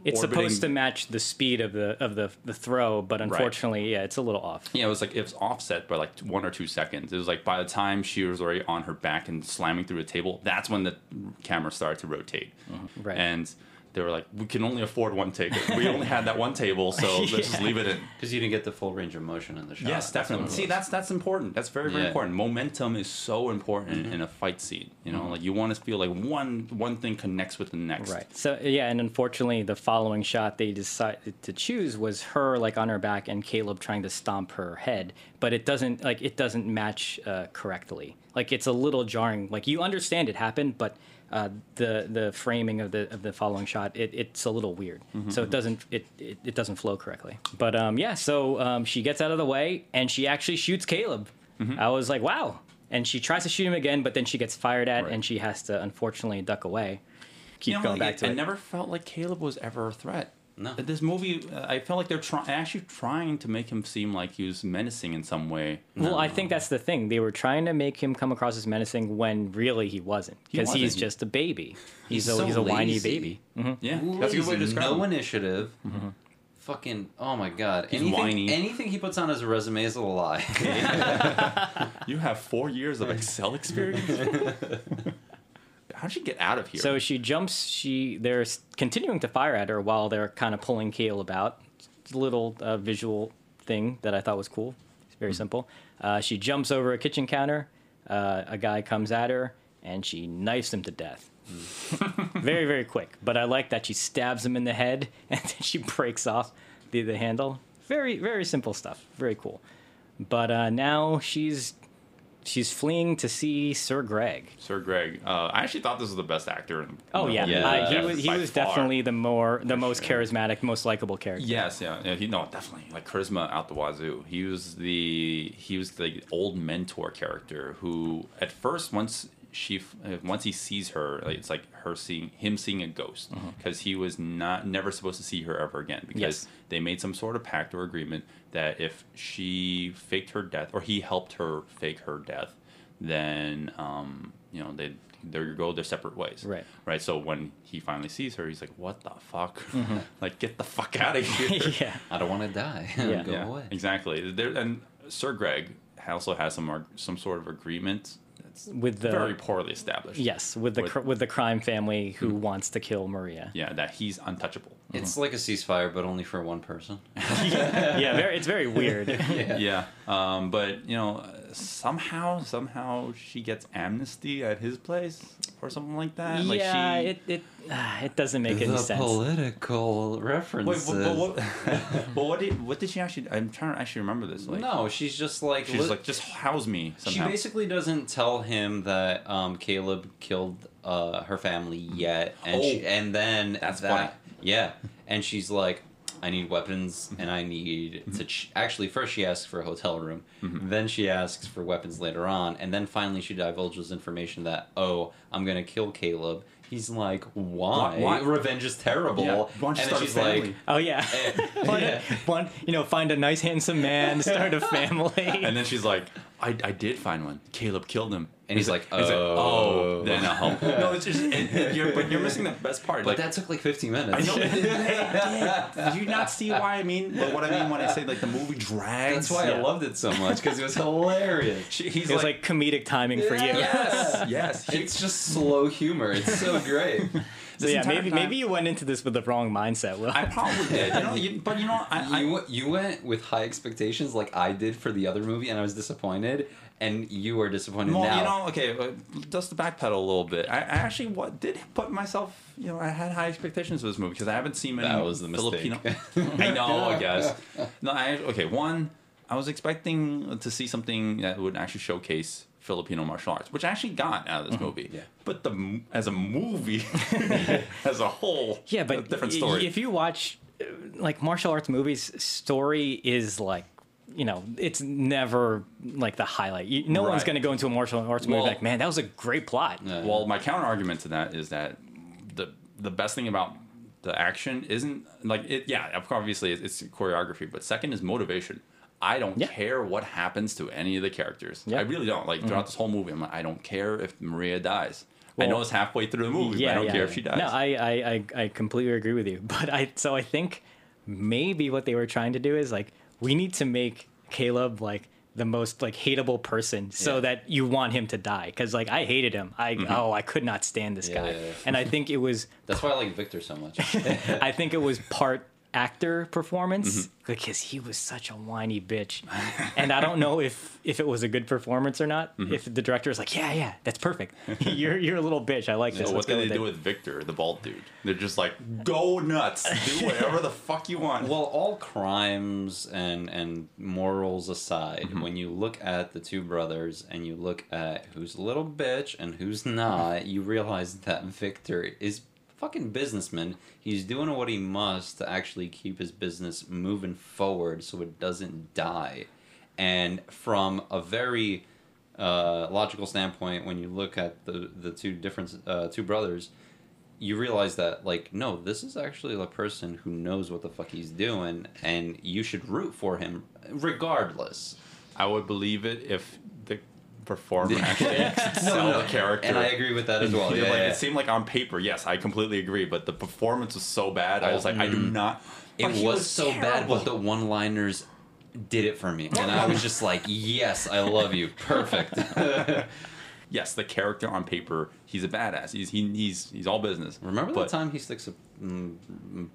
It's orbiting- supposed to match the speed of the of the the throw, but unfortunately, yeah, it's a little off. Yeah, it was like it was offset by like one or two seconds. It was like by the time she was already on her back and slamming through a table, that's when the camera started to rotate. Right. And they were like, "We can only afford one take. We only had that one table, so let's just leave it in." Because you didn't get the full range of motion in the shot. Yes, definitely. it See, that's that's important. That's very very Yeah. important. Momentum is so important in a fight scene. You know, like you want to feel like one one thing connects with the next. Right. So yeah, and unfortunately, the following shot they decided to choose was her like on her back and Caleb trying to stomp her head, but it doesn't like it doesn't match uh, correctly. Like it's a little jarring. Like you understand it happened, but uh, the the framing of the of the following shot it, it's a little weird. So it doesn't it, it it doesn't flow correctly. But um yeah, so um, she gets out of the way and she actually shoots Caleb. I was like, wow. And she tries to shoot him again, but then she gets fired at, Right. and she has to unfortunately duck away. Keep You know, going like, back to I, it. I never felt like Caleb was ever a threat. No. This movie, uh, I felt like they're trying, actually trying to make him seem like he was menacing in some way. Well, I think that's the thing. They were trying to make him come across as menacing when really, he wasn't. He Because he's just a baby. He's, He's a so he's a whiny lazy. baby. Yeah, that's a good way to Lazy, describe no him. initiative. Fucking oh my god! He's anything, whiny. anything he puts on his resume is a lie. You have four years of Excel experience. How'd she get out of here? So she jumps. She they're continuing to fire at her while they're kind of pulling Kale about. It's a little uh, visual thing that I thought was cool. It's very simple. Uh, she jumps over a kitchen counter. Uh, a guy comes at her and she knifes him to death. very very quick. But I like that she stabs him in the head and then she breaks off the the handle. Very very simple stuff. Very cool. But uh, now she's she's fleeing to see Sir Greg. Sir Greg, uh, I actually thought this was the best actor. In Oh yeah, Yeah. Uh, he was he was definitely the more the most sure. charismatic, most likable character. Yes, yeah, yeah. He no, definitely like charisma out the wazoo. He was the he was the old mentor character who, at first, once she uh, once he sees her, like, it's like her seeing him seeing a ghost because he was not never supposed to see her ever again because Yes. they made some sort of pact or agreement that if she faked her death or he helped her fake her death, then um, you know they they go their separate ways. Right. Right. So when he finally sees her, he's like, "What the fuck? like, get the fuck out of here!" yeah. I don't want to die. Yeah. Go yeah, away. exactly. There and Sir Greg also has some some sort of agreement that's With the very poorly established. yes, with the With- cr- with the crime family who wants to kill Maria. Yeah, that he's untouchable. It's like a ceasefire, but only for one person. yeah, very, it's very weird. yeah. Um, but you know, somehow somehow she gets amnesty at his place or something like that. like yeah, she, it it uh, it doesn't make any the sense. political Wait, references. but, but what, well, what did what did she actually? I'm trying to actually remember this. Like, no, she's just like she's li- like just house me She basically doesn't tell him that um, Caleb killed uh, her family yet, and she, Oh, and then that's that, funny. Yeah, and she's like, "I need weapons, and I need to." Ch-. Actually, first she asks for a hotel room, Mm-hmm. then she asks for weapons later on, and then finally she divulges information that, "Oh, I'm gonna kill Caleb." He's like, "Why? Why- why- Revenge is terrible." Yeah, why don't you and then start a she's family? like, Oh yeah, Eh, one, yeah. one, you know, find a nice handsome man, start a family. and then she's like, I, I did find one. Caleb killed him. And he's like, he's "Oh." oh, then uh, no, it's just, it, it- you're, but you're missing the best part. But like, that took like 15 minutes. I know. it did. Did. Do you not see why I mean? But what I mean when I say like the movie drags. That's why I loved it so much because it was hilarious. She, he's it was like, like, comedic timing for you. yes, yes. He, It's just slow humor. It's so great. So yeah, maybe time- maybe you went into this with the wrong mindset. Will. I probably did. You know, you, but you know, I, I you went- you went with high expectations like I did for the other movie, and I was disappointed. And you are disappointed Well, now. you know, okay, uh, just to backpedal a little bit. I, I actually what did put myself, you know, I had high expectations for this movie because I haven't seen many That was the mistake. Filipino. I know, I guess. No, I okay. One, I was expecting to see something that would actually showcase Filipino martial arts, which I actually got out of this movie. Yeah. But the as a movie, as a whole, yeah, a but different story. If you watch uh, like martial arts movies, story is like. You know, it's never like the highlight. You, no one's going to go into a martial arts movie Well- like, man, that was a great plot. Yeah. Well, my counter argument to that is that the the best thing about the action isn't like it. Yeah, obviously it's, it's choreography, but second is motivation. I don't Yeah. care what happens to any of the characters. Yeah. I really don't. Like throughout this whole movie, I'm like, I don't care if Maria dies. I know it's halfway through the movie, but I don't care if she dies. No, I, I, I, I completely agree with you. But I, so I think maybe what they were trying to do is like, we need to make Caleb like the most like hateable person so Yeah. that you want him to die. Cause like I hated him. I, Mm-hmm. oh, I could not stand this Yeah, guy. yeah, yeah. And I think it was, That's why I like Victor so much. I think it was part actor performance Mm-hmm. because he was such a whiny bitch. And I don't know if if it was a good performance or not. Mm-hmm. If the director was like, yeah, yeah, that's perfect. you're you're a little bitch. I like this. So Let's what go did they with do it." with Victor, the bald dude? They're just like, go nuts, do whatever the fuck you want. well, all crimes and and morals aside, Mm-hmm. when you look at the two brothers and you look at who's a little bitch and who's not, you realize that Victor is fucking businessman. He's doing what he must to actually keep his business moving forward so it doesn't die. And from a very uh, logical standpoint, when you look at the the two different uh, two brothers, you realize that like no, this is actually a person who knows what the fuck he's doing, and you should root for him regardless. I would believe it if the performer actually sell no, the character. and I agree with that as well. Yeah, like, yeah. It seemed like on paper, yes, I completely agree, but the performance was so bad. I was like, I do mm-hmm. not. It he was, so bad, but the one-liners did it for me, and I was just like, "Yes, I love you, perfect." yes, the character on paper, he's a badass. He's he, he's he's all business. Remember but, the time he sticks a mm,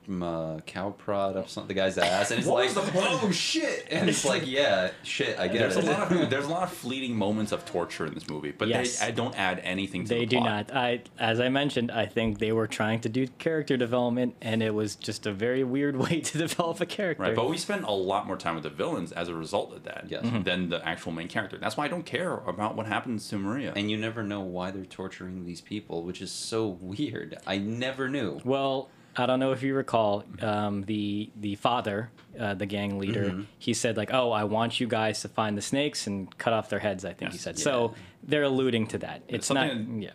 mm, uh, cow prod up some the guy's ass, and it's like, the "Oh shit!" And it's like, "Yeah, shit, I get There's a lot of there's a lot of fleeting moments of torture in this movie, but Yes. they I don't add anything to They the do plot. not. I, as I mentioned, I think they were trying to do character development, and it was just a very weird way to develop a character. Right, but we spend a lot more time with the villains as a result of that Yes. Mm-hmm. Than the actual main character. That's why I don't care about what happens to Maria. and you never know why they're torturing these people, which is so weird. I never knew. well, I don't know if you recall um, the the father, uh, the gang leader. Mm-hmm. He said like, "Oh, I want you guys to find the snakes and cut off their heads." I think he said. Yeah. So they're alluding to that. It's not. something- Yeah.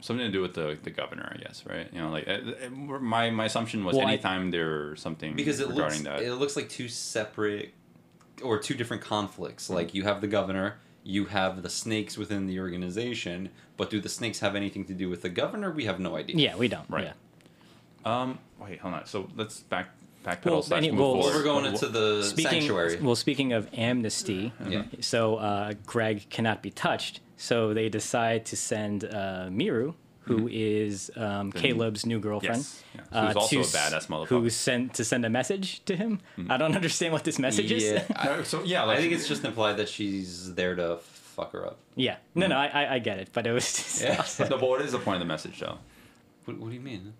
something to do with the, the governor, I guess, right? You know, like uh, uh, my my assumption was Well, I- anytime there's something because it looks that. it looks like two separate or two different conflicts. Mm-hmm. Like you have the governor, you have the snakes within the organization, but do the snakes have anything to do with the governor? We have no idea. Yeah, we don't. Right. Yeah. um, wait, hold on. So let's back backpedal Well, slash any- move well, Well, forward. we're going into the Speaking sanctuary. well, speaking of amnesty, Yeah. so uh, Greg cannot be touched. So they decide to send uh, Miru, who mm-hmm. is um, Caleb's new girlfriend, Yes, yes. Who's also to a s- badass motherfucker. Who's sent to send a message to him. Mm-hmm. I don't understand what this message yeah, is. I, so yeah, I think it's just implied that she's there to fuck her up. Yeah. No, no, mm-hmm. I, I, I get it, but it was just Yeah. no, but what is the point of the message though? What, what do you mean?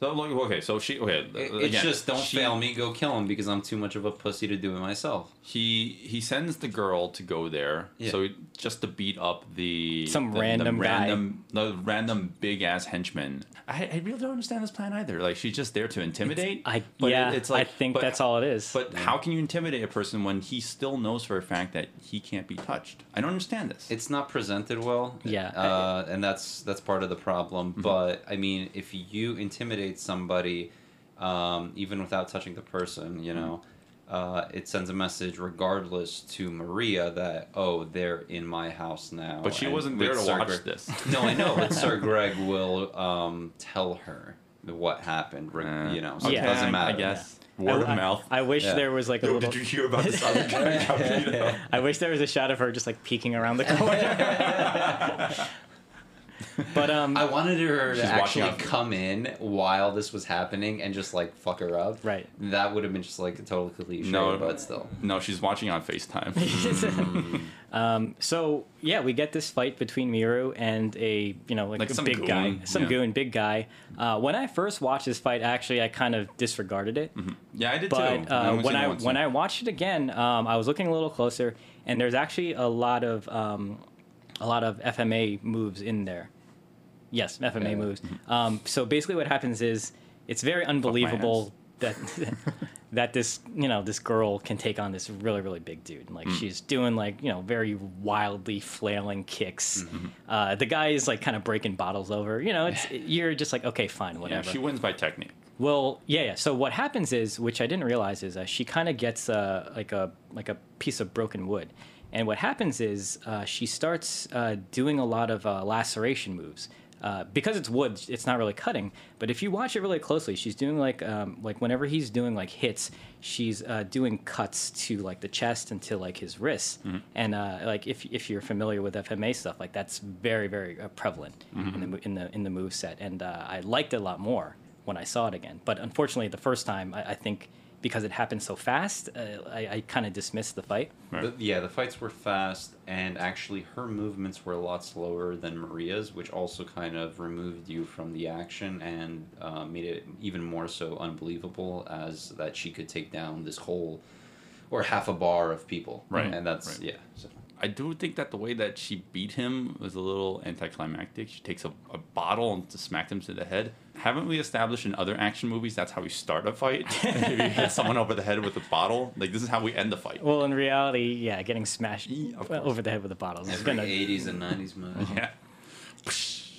So look, okay, so she okay. It- it's just don't she- fail me, go kill him because I'm too much of a pussy to do it myself. He he sends the girl to go there, Yeah. so just to beat up the Some the, random the guy. the random big ass henchman. I, I really don't understand this plan either. Like she's just there to intimidate. I but yeah, it- it's like I think but- that's all it is. But how can you intimidate a person when he still knows for a fact that he can't be touched? I don't understand this. It's not presented well. Yeah. uh, and that's that's part of the problem. But I mean, if you intimidate somebody, um, even without touching the person, you know, uh, it sends a message, regardless to Maria, that oh, they're in my house now. but she And wasn't there to Sir watch Greg- this. No, I know, but Sir Greg will um, tell her what happened. re- Uh, you know, so Yeah. it doesn't matter. I guess word of mouth. I wish Yeah. there was like a Yo, little. did you hear about this other guy? got beat up? I wish there was a shot of her just like peeking around the corner. But um, I wanted her to actually out. come in while this was happening and just like fuck her up. Right. That would have been just like a total cliche, No, but still. No, she's watching on FaceTime. um, so yeah, we get this fight between Miru and a you know like, Like a some big guy, some yeah. goon, big guy. Uh, when I first watched this fight, actually, I kind of disregarded it. yeah, I did too. But I've uh, only when I once. when I watched it again, um, I was looking a little closer, and there's actually a lot of um, a lot of FMA moves in there. Yes, FMA Yeah. moves. Um, so basically, what happens is it's very unbelievable that that this you know this girl can take on this really really big dude. Like she's doing like you know very wildly flailing kicks. Uh, the guy is like kind of breaking bottles over. You know, it's you're just like okay, fine, whatever. yeah, she wins by technique. Well, yeah, yeah. So what happens is, which I didn't realize, is uh, she kind of gets uh, like a like a piece of broken wood, and what happens is uh, she starts uh, doing a lot of uh, laceration moves. Uh, because it's wood, it's not really cutting. But if you watch it really closely, she's doing like um, like whenever he's doing like hits, she's uh, doing cuts to like the chest and to like his wrists. And uh, like if if you're familiar with FMA stuff, like that's very very uh, prevalent in the in the in the move set. And uh, I liked it a lot more when I saw it again. But unfortunately, the first time, I, I think because it happened so fast, uh, I, I kind of dismissed the fight. Right. The- yeah, the fights were fast, and actually her movements were a lot slower than Maria's, which also kind of removed you from the action and uh, made it even more so unbelievable as that she could take down this whole or half a bar of people. Right, And that's, right. yeah. So. I do think that the way that she beat him was a little anticlimactic. She takes a, a bottle and just smacked him to the head. Haven't we established in other action movies that's how we start a fight? if you hit someone over the head with a bottle, like this is how we end the fight. Well, in reality, yeah, getting smashed Yeah, of well, course. over the head with a bottle is Every gonna. 80s and 90s movie. Yeah.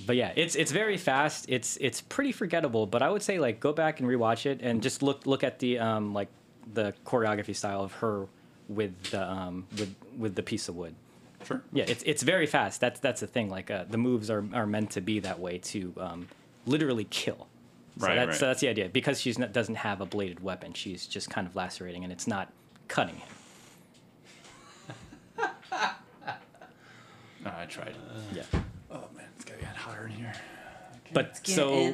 But yeah, it's it's very fast. It's it's pretty forgettable. But I would say like go back and rewatch it and just look look at the um like the choreography style of her with the um with with the piece of wood. Sure. Yeah, it's it's very fast. That's that's the thing. Like uh, the moves are, are meant to be that way to um, literally kill. So Right, that's right. so that's the idea. Because she's not, doesn't have a bladed weapon, she's just kind of lacerating, and it's not cutting him. Uh, I tried. Yeah. Oh man, it's gonna get hotter in here. But so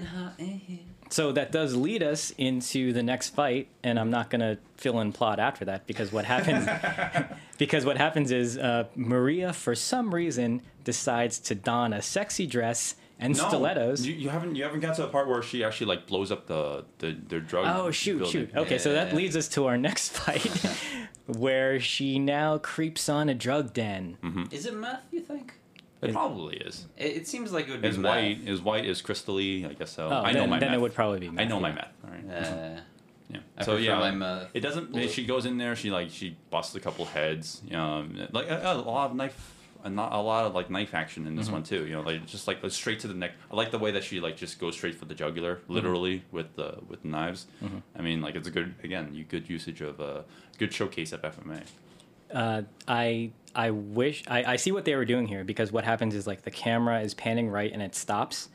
so that does lead us into the next fight, and I'm not gonna fill in plot after that because what happens because what happens is uh, Maria for some reason decides to don a sexy dress and stilettos. You, you haven't you haven't got to the part where she actually like blows up the the their drug. Oh shoot, building. shoot. Okay, so that leads us to our next fight, where she now creeps on a drug den. Is it meth, you think? It probably is. It, it seems like it would be Is meth. white is white is crystally. I guess so. Oh, I then, know my then meth. it would probably be. I know my yeah. meth. All right. Uh, Yeah. I so yeah, my meth. it doesn't. blue. She goes in there. She like she busts a couple heads. Um, like a, a lot of knife, a, not, a lot of like knife action in this one too. You know, like just like straight to the neck. I like the way that she like just goes straight for the jugular, literally with the with the knives. I mean, like it's a good again, you good usage of a good showcase of FMA. Uh, I I wish I, I see what they were doing here because what happens is like the camera is panning right and it stops,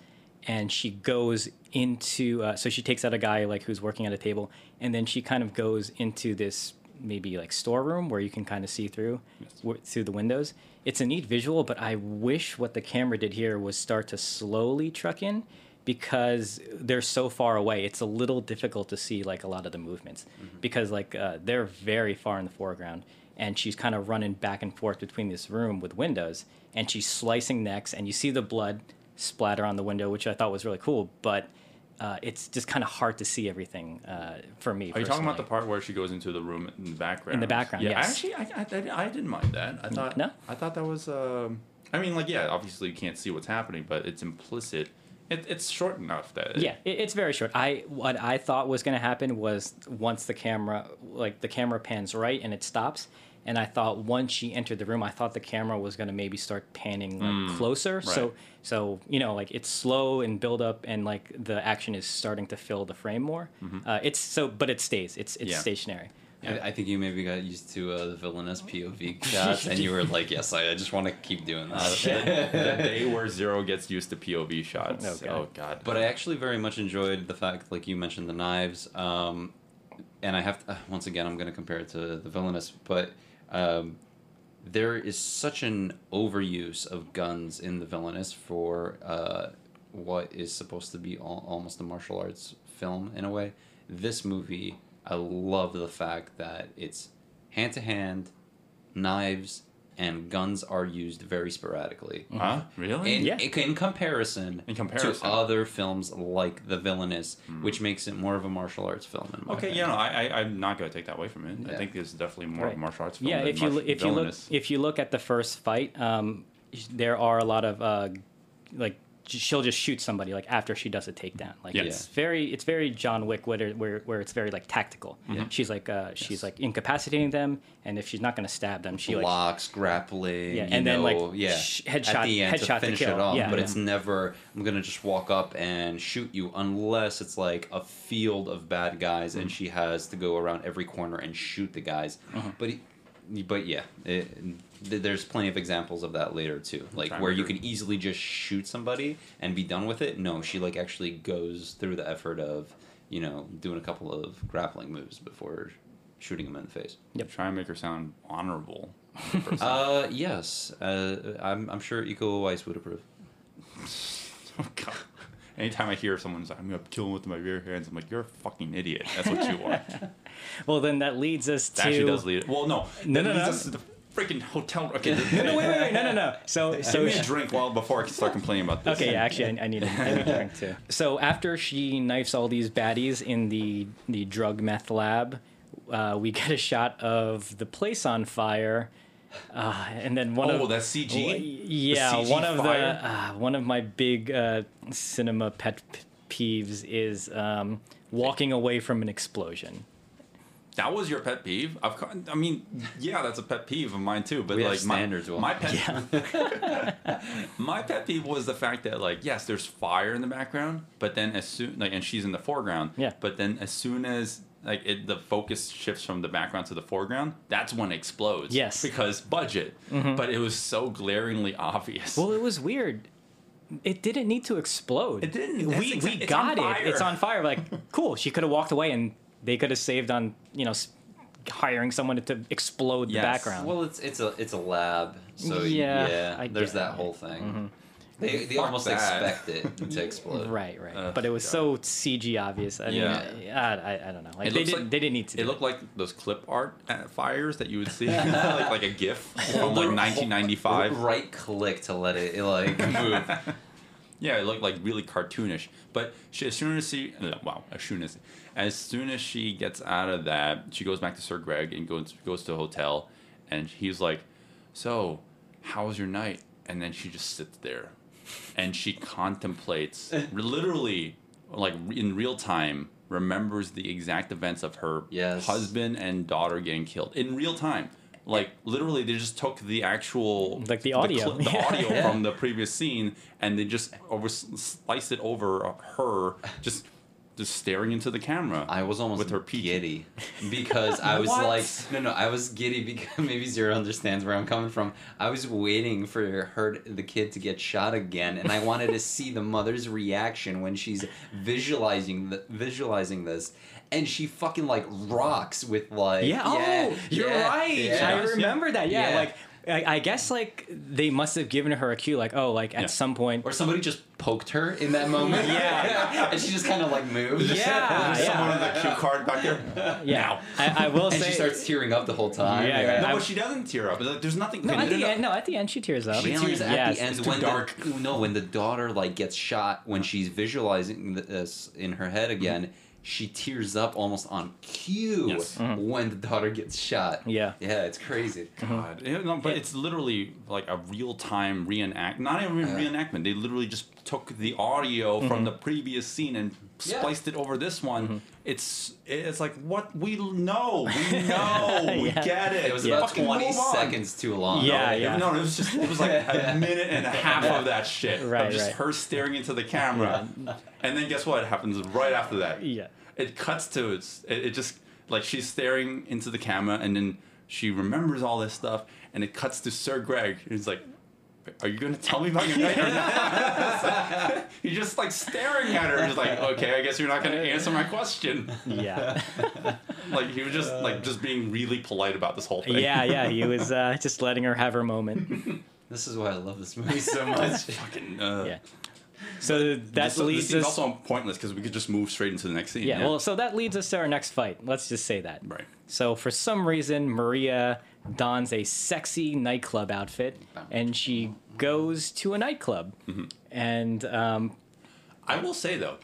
and she goes into uh, so she takes out a guy like who's working at a table and then she kind of goes into this maybe like storeroom where you can kind of see through w- through the windows. It's a neat visual, but I wish what the camera did here was start to slowly truck in because they're so far away. It's a little difficult to see like a lot of the movements because like uh, they're very far in the foreground and she's kind of running back and forth between this room with windows, and she's slicing necks, and you see the blood splatter on the window, which I thought was really cool, but. Uh, it's just kind of hard to see everything uh, for me. Are you talking about the part where she goes into the room in the background? In the background, Yeah, yes. actually, I, I, I didn't mind that. I thought No? I thought that was. Um, I mean, like, yeah, obviously you can't see what's happening, but it's implicit. It, it's short enough that. Yeah, it, it's very short. I what I thought was going to happen was once the camera, like the camera pans right and it stops, and I thought once she entered the room, I thought the camera was going to maybe start panning like closer. So Mm, right. so you know like it's slow and build up and like the action is starting to fill the frame more. Uh, it's so but it stays. It's it's Mm-hmm. Yeah. stationary. I, I think you maybe got used to uh, the villainess POV shots, and you were like, "Yes, I, I just want to keep doing that." this." the, the day where Zero gets used to POV shots. Oh, Oh God. god. But I actually very much enjoyed the fact, like you mentioned, the knives. Um, and I have to, uh, once again, I'm going to compare it to the villainess, but um, there is such an overuse of guns in the villainess for uh, what is supposed to be al- almost a martial arts film in a way. This movie, I love the fact that it's hand to hand, knives, and guns are used very sporadically huh? Really? in, Yeah. in comparison, In comparison. to other films like The Villainess, which makes it more of a martial arts film. In my okay, opinion. you know, I, I I'm not gonna take that away from it. I think it's definitely more of a martial arts film. Yeah, than if you martial- look, if you look if you look at the first fight, um, there are a lot of uh, like j- she'll just shoot somebody like after she does a takedown. Like Yeah. it's very it's very John Wick where where, where it's very like tactical. She's like uh, she's Yes. like incapacitating them, and if she's not going to stab them, she like blocks, grappling, Yeah, you and then, like, yeah, sh- headshot- at the end headshot to to finish kill. it off. Yeah. but Yeah. it's never I'm gonna just walk up and shoot you unless it's like a field of bad guys Mm-hmm. and she has to go around every corner and shoot the guys. Uh-huh. But he- but yeah, it, th- there's plenty of examples of that later too, like where to you remember. can easily just shoot somebody and be done with it. No, she like actually goes through the effort of you know doing a couple of grappling moves before shooting him in the face. Yep. Try and make her sound honorable. Uh, yes. Uh, I'm, I'm sure Iko Uwais would approve. Oh god. Anytime I hear someone's like, I'm gonna kill him with my bare hands, I'm like, you're a fucking idiot. That's what you are. well then that leads us That to actually does lead. Well, no, No, that no, leads no. Us to the freaking hotel. Okay, no, no, wait, wait, wait, no, no, no. So, Give so me a drink while before I can start complaining about this. Okay, yeah, actually, I, I need a, I need a drink too. So after she knifes all these baddies in the the drug meth lab, uh, we get a shot of the place on fire, uh, and then one Oh, of that's CG? Well, The yeah, CG one of fire? the uh, one of my big uh, cinema pet peeves is um, walking away from an explosion. That was your pet peeve. I've, I mean, yeah, that's a pet peeve of mine too. But We like my, standards, my pet, my pet peeve was the fact that like yes, there's fire in the background, but then as soon like and she's in the foreground. Yeah. But then as soon as like it, the focus shifts from the background to the foreground, that's when it explodes. Yes. Because budget. Mm-hmm. But it was so glaringly obvious. Well, it was weird. It didn't need to explode. It didn't. That's We we got it. It's on fire. Like cool. She could have walked away, and they could have saved on you know hiring someone to explode the Yes. background. Well, it's it's a it's a lab, so Yeah, yeah, there's that it. whole thing. They, they Fuck almost that. expect it to explode. right, right. Uh, but it was God. so CG obvious. I mean, Yeah. I, I, I don't know. Like they didn't like- they didn't need to. It do looked like those clip art uh, fires that you would see, like, like a GIF from like 1995. Right click to let it like move. Yeah, it looked like really cartoonish. But she, as soon as she, uh, wow, as soon as, as soon as she gets out of that, she goes back to Sir Greg and goes goes to a hotel, and he's like, "So, how was your night?" And then she just sits there, and she contemplates, literally, like in real time, remembers the exact events of her Yes. husband and daughter getting killed in real time. Like literally, they just took the actual Like the audio. the, Yeah. audio Yeah. from the previous scene, and they just over slice it over her, just just staring into the camera. I was almost With her peak. giddy because I was What? like, no, no, I was giddy because maybe Zero understands where I'm coming from. I was waiting for her, the kid, to get shot again, and I wanted to see the mother's reaction when she's visualizing the, visualizing this, and she fucking like rocks with like, Yeah. Oh, you're yeah, right. yeah. I remember that. Yeah. Yeah. Like I, I guess like they must have given her a cue, like oh, like at Yeah. some point. Or somebody just poked her in that moment. Yeah. and she just kind of like moved. Yeah, There's someone yeah. in the cue card back there. yeah, I, I will And say. she starts tearing up the whole time. Yeah, yeah. No, I- but she doesn't tear up. Like, There's nothing. no, okay, at the end, no, at the end she tears up. She tears at Yes, the end it's too when dark. the no when the daughter like gets shot when she's visualizing this in her head again. She tears up almost on cue Yes. Mm-hmm. when the daughter gets shot. Yeah. yeah, it's crazy. God. Mm-hmm. Yeah, no, but it's literally like a real time reenact. Not even reenactment. They literally just took the audio from mm-hmm. the previous scene and Yeah. spliced it over this one. It's it's like what we know. We know. We Yeah. get it. It was Yeah. about Fucking twenty seconds too long. Yeah, No, yeah. No, it was just it was like a minute and a half of that shit. Right, Of just right. her staring into the camera. And then guess what happens right after that? Yeah. It cuts to it's it, it just like she's staring into the camera and then she remembers all this stuff and it cuts to Sir Greg. He's like are you gonna tell me about your night or not? He's just like staring at her, just like, okay, I guess you're not gonna answer my question. Yeah, Like he was just like just being really polite about this whole thing. yeah, yeah. He was uh, just letting her have her moment. This is why I love this movie so much. Fucking, uh, Yeah. So that This, this leads scene's us. also pointless because we could just move straight into the next scene. yeah, well, so that leads us to our next fight. Let's just say that. right. So for some reason, Maria dons a sexy nightclub outfit, and she goes to a nightclub. Mm-hmm. And um, I will say though,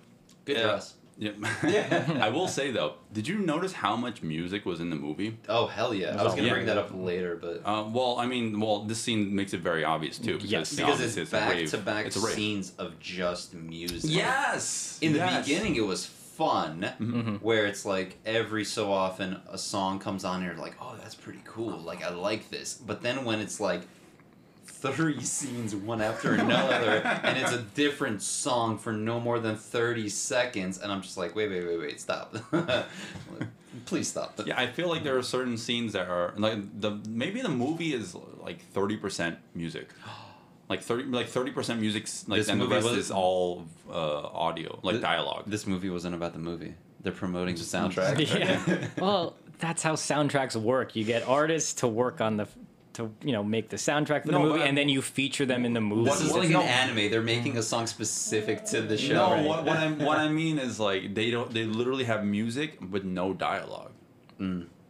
Good Yeah. dress. Yeah. I will say though, did you notice how much music was in the movie? Oh hell yeah! I was gonna Yeah. bring that up later, but Uh, well, I mean, well, this scene makes it very obvious too. Because, Yes. you know, because obviously it's back rave. to back It's scenes of just music. Yes. In the Yes. beginning, it was fun, Mm-hmm. where it's like every so often a song comes on, and you're like, "Oh, that's pretty cool. Like I like this." But then when it's like three scenes one after another, and it's a different song for no more than thirty seconds, and I'm just like, "Wait, wait, wait, wait, stop! Please stop!" Yeah, I feel like there are certain scenes that are like the maybe the movie is like thirty percent music. Like thirty, like thirty percent music, like This and the movie rest was- is all uh, audio, like Th- dialogue. This movie wasn't about the movie. They're promoting the soundtrack. yeah, well, that's how soundtracks work. You get artists to work on the, to you know, make the soundtrack for the movie, and then you feature them in the movie. This is What- like no. an anime. They're making a song specific to the show. no, right? what, what I what I mean is like they don't they literally have music with no dialogue.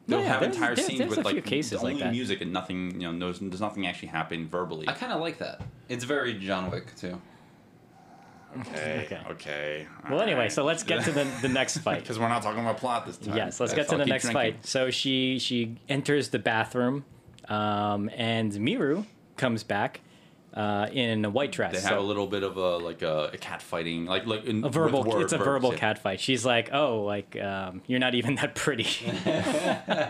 They'll Yeah, have entire there- scenes there's with like cases like only that. music and nothing. You know, there's, there's nothing actually happening verbally. I kind of like that. It's very John Wick too. Okay. Okay. Okay. well, anyway, so let's get to the the next fight. because we're not talking about plot this time. Yes, let's Yes, get to I'll the next drinking. fight. So she she enters the bathroom, um, and Miru comes back uh, in a white dress. They So- have a little bit of a like a, a cat fighting, like like in, a verbal. with word- it's a verbs, verbal yeah. cat fight. She's like, "Oh, like um, you're not even that pretty."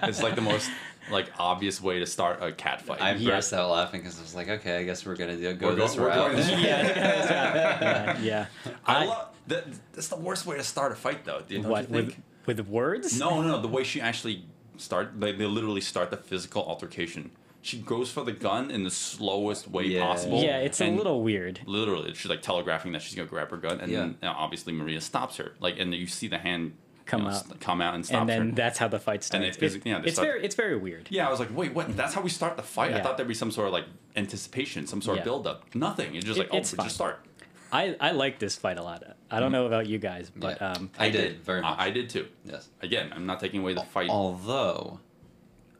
It's like the most like obvious way to start a cat fight. I Yeah. burst out laughing because I was like, okay, I guess we're gonna do, go We're this go- route. going this- yeah, yeah. I, I- love that. That's the worst way to start a fight, though. Don't What you with think? with words? No, no, no. The way she actually start, they, they literally start the physical altercation. She goes for the gun in the slowest way Yeah. possible. Yeah, it's a little weird. Literally, she's like telegraphing that she's gonna grab her gun, and Yeah. then obviously Maria stops her. Like, and you see the hand Come you know, out. st- come out and stops And then her. that's how the fight And starts. it phys- yeah, it's start- very it's very weird. Yeah, I was like, wait, what? That's how we start the fight. I thought there'd be some sort of like anticipation, some sort Yeah. of build up. Nothing. It's just It- like, oh, it's we fine. just start. I I like this fight a lot. I don't know about you guys, but Yeah. um, I did very much. I, I did too. yes. Again, I'm not taking away the fight. Although,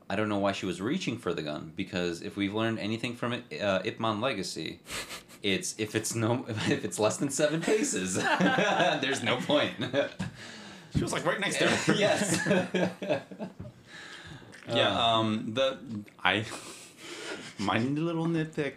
I don't know why she was reaching for the gun because if we've learned anything from it, uh, Ip Man Legacy, it's if it's no if it's less than seven paces, there's no point. She was like right next to her. yes. Yeah. Um. The I. My little nitpick,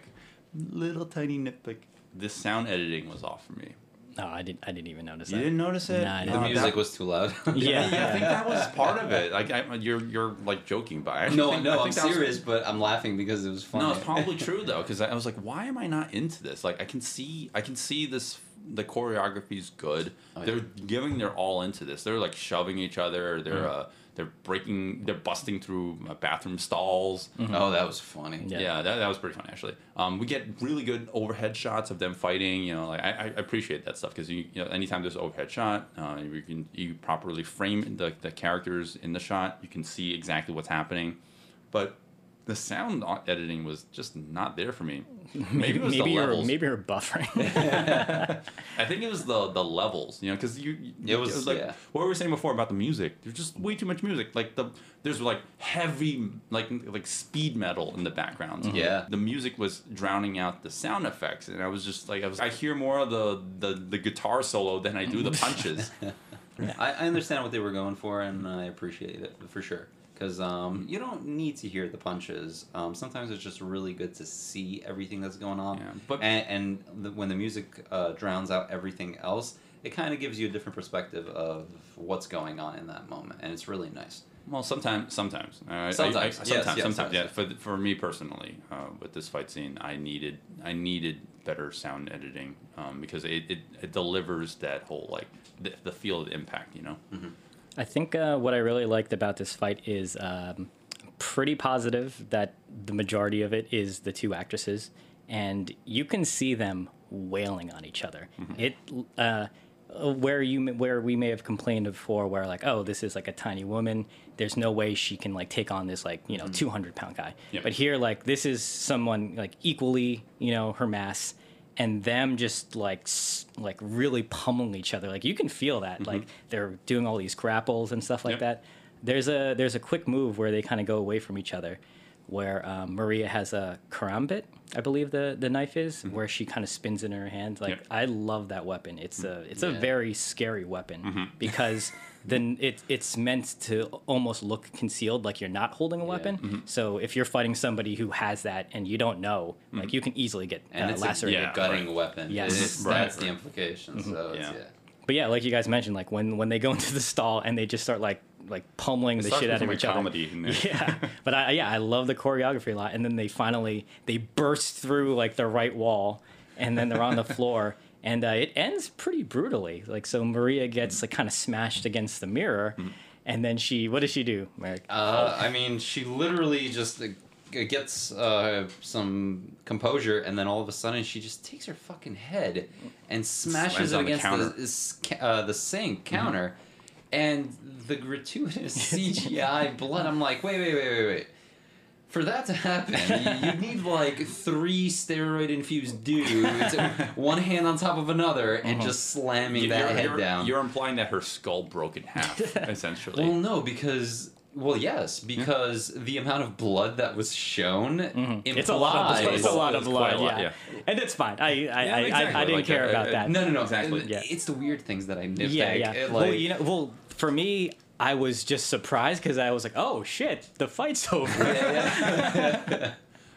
little tiny nitpick. This sound editing was off for me. No, I didn't I didn't even notice You that. didn't notice it? Nah, I the didn't. Uh, music that- was too loud. Yeah. Yeah, I think that was part of it. Like, I, you're you're like joking, but I actually no, think, no, I I'm think that was- serious, but I'm laughing because it was funny. No, it's probably true though, because I, I was like, why am I not into this? Like, I can see, I can see this. The choreography's good. Oh, yeah. They're giving their all into this. They're like shoving each other. They're Mm-hmm. uh, they're breaking. They're busting through uh, bathroom stalls. Oh, that was funny. Yeah. Yeah, that, that was pretty fun actually. Um, we get really good overhead shots of them fighting. You know, like I, I appreciate that stuff because you, you know anytime there's an overhead shot, uh, you can you properly frame the, the characters in the shot. You can see exactly what's happening. But the sound editing was just not there for me. Maybe it was maybe the you're levels. maybe you're buffering. I think it was the the levels, you know, because you, you- It was- like yeah. what we were saying before about the music. There's just way too much music. Like the there's like heavy like like speed metal in the background. Mm-hmm. Yeah. the music was drowning out the sound effects, and I was just like I was I hear more of the the, the guitar solo than I do the punches. I, I understand what they were going for, and I appreciate it for sure. Because um, you don't need to hear the punches. Um, sometimes it's just really good to see everything that's going on. Yeah, but- and, and the, when the music uh, drowns out everything else, it kind of gives you a different perspective of what's going on in that moment, and it's really nice. Well, sometimes, sometimes, uh, I- I- Sometimes, I, yes, sometimes, yes, sometimes, yes, yeah. For for me personally, uh, with this fight scene, I needed I needed better sound editing um, because it, it, it delivers that whole like the, the feel of the impact, you know. I think uh, what I really liked about this fight is um, pretty positive that the majority of it is the two actresses, and you can see them wailing on each other. It uh, where you where we may have complained before, where like, oh, this is like a tiny woman. There's no way she can like take on this like you know 200 pound guy. Yeah. But here, like, this is someone like equally you know her mass. And them just like like really pummeling each other, like you can feel that, mm-hmm. like they're doing all these grapples and stuff like Yep. that. There's a there's a quick move where they kind of go away from each other, where um, Maria has a karambit, I believe the the knife is, mm-hmm. where she kind of spins in her hand. Like Yep. I love that weapon. It's mm-hmm. a it's a very scary weapon because then it it's meant to almost look concealed, like you're not holding a weapon. Mm-hmm. So if you're fighting somebody who has that and you don't know, mm-hmm. like you can easily get And uh, it's lacerated. a yeah, gutting right. weapon. Yes. It's- Right, that's the right. implication. Mm-hmm. So it's, Yeah. yeah. But yeah, like you guys mentioned, like when when they go into the stall and they just start like like pummeling the shit out of becoming each other. comedy in there. Yeah, but I yeah I love the choreography a lot. And then they finally they burst through like the right wall, and then they're on the floor, and uh, it ends pretty brutally. Like so, Maria gets like kind of smashed against the mirror, and then she what does she do, Merrick? Uh, I mean, she literally just uh, gets uh, some composure, and then all of a sudden, she just takes her fucking head and smashes Slams it on the against the, counter. this ca- uh, the sink counter, and the gratuitous CGI blood. I'm like, wait, wait, wait, wait, wait. For that to happen, you, you need like three steroid-infused dudes, one hand on top of another, and just slamming You're- that head you're, down. You're implying that her skull broke in half, essentially. Well, no, because well, yes, because the amount of blood that was shown implies Mm-hmm. It's a lot of blood. It's a lot of blood. a lot, yeah. yeah. and it's fine. I I, Yeah, I, I, I didn't Like, care uh, about uh, that. No, no, no. Exactly. Yeah. It's the weird things that I nitpick. Yeah, yeah. It, well, you know, well, for me, I was just surprised because I was like, "Oh shit, the fight's over."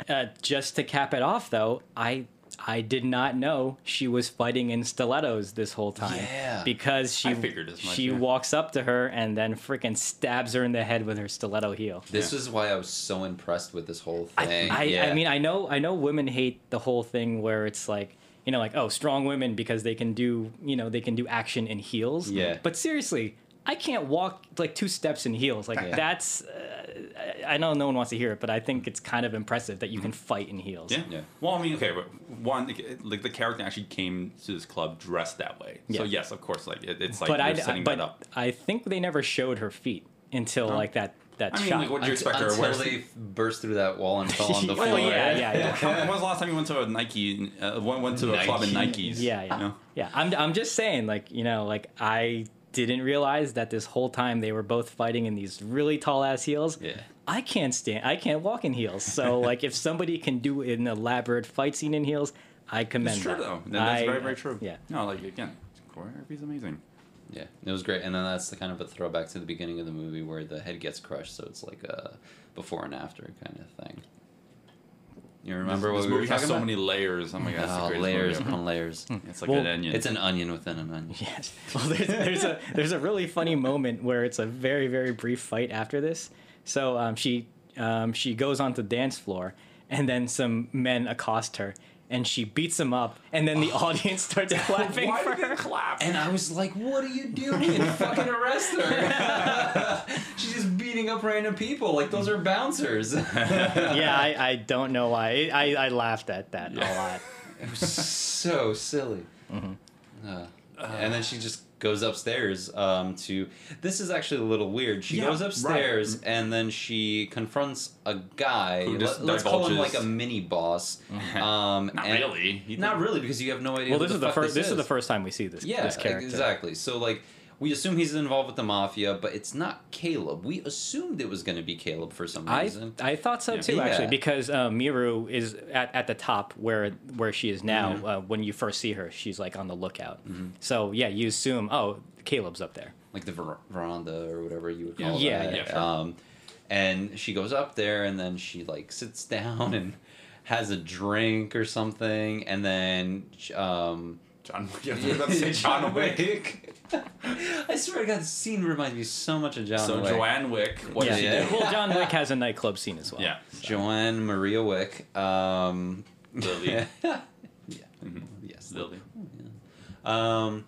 uh, just to cap it off, though, I I did not know she was fighting in stilettos this whole time. Yeah. because she I figured as much, she yeah. walks up to her and then freaking stabs her in the head with her stiletto heel. this is why I was so impressed with this whole I, thing. I, yeah. I mean, I know, I know, women hate the whole thing where it's like, you know, like, oh, strong women because they can do, you know, they can do action in heels. Yeah. But seriously, I can't walk like two steps in heels. Like Yeah. that's, uh, I know no one wants to hear it, but I think it's kind of impressive that you can fight in heels. Yeah. Yeah. Well, I mean, okay, but one, like the character actually came to this club dressed that way. Yeah. So yes, of course, like it, it's like but you're I, setting but that up. I think they never showed her feet until No. like that that I mean, shot. like, what do you Unt- expect her to until wear? they burst through that wall and fell on the Well, floor. yeah, yeah, yeah. When was the last time you went to a Nike? Uh, went went to a club in Nikes? Yeah, yeah, You know? yeah. I'm, I'm just saying, like, you know, like I didn't realize that this whole time they were both fighting in these really tall ass heels. Yeah. I can't stand. I can't walk in heels. So, like, if somebody can do an elaborate fight scene in heels, I commend It's true that. though. That- That's I- very very true. Yeah. No, like again, choreography is amazing. Yeah, it was great, and then that's the kind of a throwback to the beginning of the movie where the head gets crushed, so it's like a before and after kind of thing. You remember this, what this we were movie has talking so about? many layers. Oh my god, Oh, greatest layers upon layers. It's like Well, an onion. It's an onion within an onion. Yes. Well, there's, there's a there's a really funny moment where it's a very very brief fight after this. So um, she um, she goes onto the dance floor, and then some men accost her, and she beats them up, and then the audience starts clapping Why for did her. they clap? And I was like, "What are you doing? Fucking arrest her!" she just beating up random people like those are bouncers. yeah, I, I don't know why. I, I laughed at that a lot. It was so silly. Mm-hmm. Uh, and then she just goes upstairs um, to. This is actually a little weird. She Yeah, goes right. upstairs and then she confronts a guy. Who just Let, us call him like a mini boss. Um, Not and- really. Not really, because you have no idea. Well, who this is the the fuck first. This is is the first time we see this. yeah, this character. exactly. So like, we assume he's involved with the mafia, but it's not Caleb. We assumed it was going to be Caleb for some reason. I I thought so Yeah. too, actually, because uh, Miru is at, at the top where where she is now. Mm-hmm. Uh, when you first see her, she's like on the lookout. So yeah, you assume, oh, Caleb's up there. like the ver- veranda or whatever you would call Yeah, that. yeah, sure. Um, and she goes up there, and then she like sits down and has a drink or something, and then um, John. Yeah, I was about to say John Wick. I swear to God, the scene reminds me so much of John So Wick. Joanne Wick. What yeah. did she Yeah. do? well, John Wick has a nightclub scene as well. Yeah. Joanne Maria Wick. Um, Lily. yeah. Mhm. Yes. Lily. Um,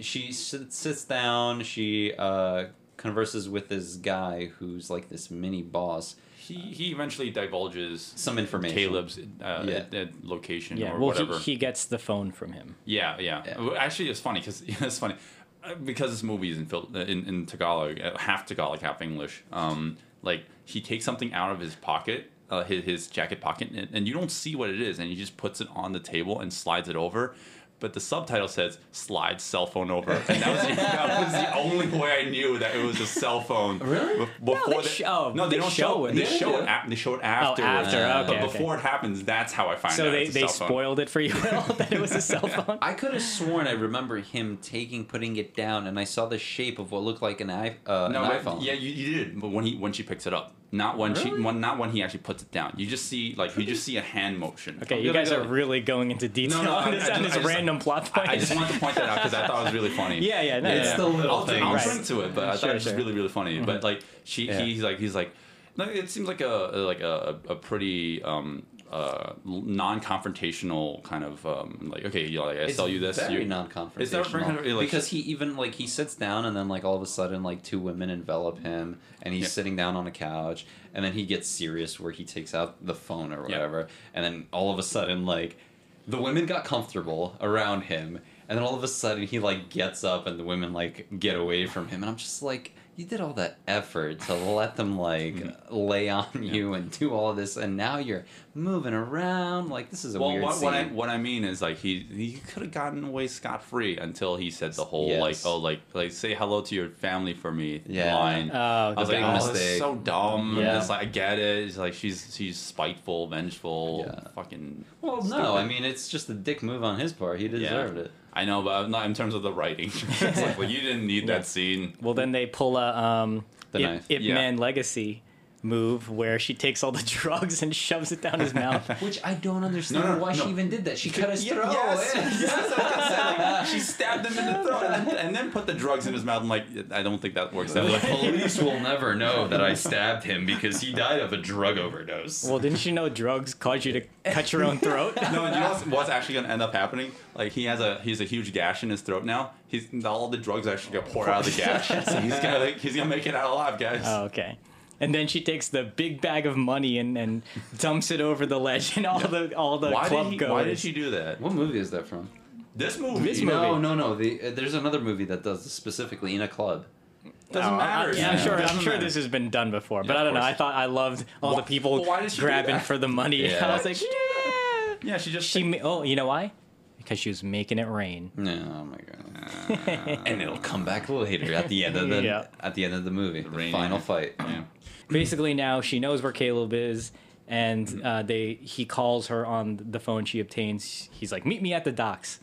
she sits, sits down. She uh, converses with this guy who's like this mini boss. He he eventually divulges Some information. Caleb's uh, Yeah. location Yeah. or Well, whatever. he, he gets the phone from him. Yeah, yeah. Yeah. Actually, it's funny because it's funny because this movie is in uh, in, in Tagalog, uh, half Tagalog, half English. Um, like he takes something out of his pocket, uh, his, his jacket pocket, and, and you don't see what it is, and he just puts it on the table and slides it over. But the subtitle says "slide cell phone over," and that was, that was the only way I knew that it was a cell phone. Really? Be- Before they they, sh- oh, no, they, they don't show show. it. They Yeah, show it. yeah. Ap- they show it afterwards. after, okay, but okay. before it happens, that's how I find So out. they, it's a they cell phone. spoiled it for you that it was a cell phone. I could have sworn I remember him taking, putting it down, and I saw the shape of what looked like an, i- uh, No, an but- iPhone. yeah, you, you did, but when he when she picks it up, not when she Really? when not when he actually puts it down. You just see like you just see a hand motion. Okay, you guys go- are really going into detail No, no, on I- this, I on just- this just- random plot point. I, I just wanted to point that out because I thought it was really funny. yeah, yeah, no, It's yeah. the little I'll, things. I'll Right. drink to it, but I Sure, thought it was sure. really really funny. But like she Yeah. he's like he's like no, it seems like a like a, a pretty um uh non-confrontational kind of um like okay you know, like I It's sell you this very non-confrontational. It's very confront- like- because he even like he sits down and then like all of a sudden like two women envelop him and he's Yeah. sitting down on a couch and then he gets serious where he takes out the phone or Yeah. whatever and then all of a sudden like the women got comfortable around him and then all of a sudden he like gets up and the women like get away from him and I'm just like you did all that effort to let them like Mm-hmm. lay on you and do all of this and now you're moving around like this is a well, weird what, scene. what I what I mean is like he he could have gotten away scot free until he said the whole like oh like like say hello to your family for me Yeah. line. Oh, I was the like, big oh, this mistake. is so dumb. Yeah. It's like I get it. It's like she's she's spiteful, vengeful, Yeah. fucking. Well, stupid. no, I mean it's just a dick move on his part. He deserved it. I know, but not in terms of the writing. it's like, well, you didn't need Yeah. that scene. Well, then they pull a um, The Ip, knife. Ip Yeah. Man Legacy move where she takes all the drugs and shoves it down his mouth. Which I don't understand No, no, why no. she even did that. She cut his Yeah, throat. Yes, yes, I was gonna say, like, she stabbed him in the throat and then, and then put the drugs in his mouth. I'm like, I don't think that works that The police will never know that I stabbed him because he died of a drug overdose. well, didn't you know drugs cause you to cut your own throat? No, and you know what's, what's actually gonna end up happening? Like he has a he's a huge gash in his throat now. He's all the drugs actually gonna pour out of the gash. so he's gonna like, he's gonna make it out alive, guys. Oh, okay. And then she takes the big bag of money and, and dumps it over the ledge, and all the all the why club did he, goers. Why did she do that? what movie is that from? This movie. This No, movie. no, no. The, uh, there's another movie that does this specifically in a club. doesn't I- matter. yeah, I'm sure. I'm sure this has been done before, but Yeah, I don't know. I thought I loved all Why- the people why did she do grabbing for the money. Yeah. I was like, yeah. Yeah, she just She. ma- Oh, you know why? Because she was making it rain. No, oh my god. and it'll come back later at the end of the Yeah. at the end of the movie. The, rain. final fight. Yeah. Basically, now she knows where Caleb is, and Mm-hmm. uh, they he calls her on the phone she obtains. He's like, "Meet me at the docks,"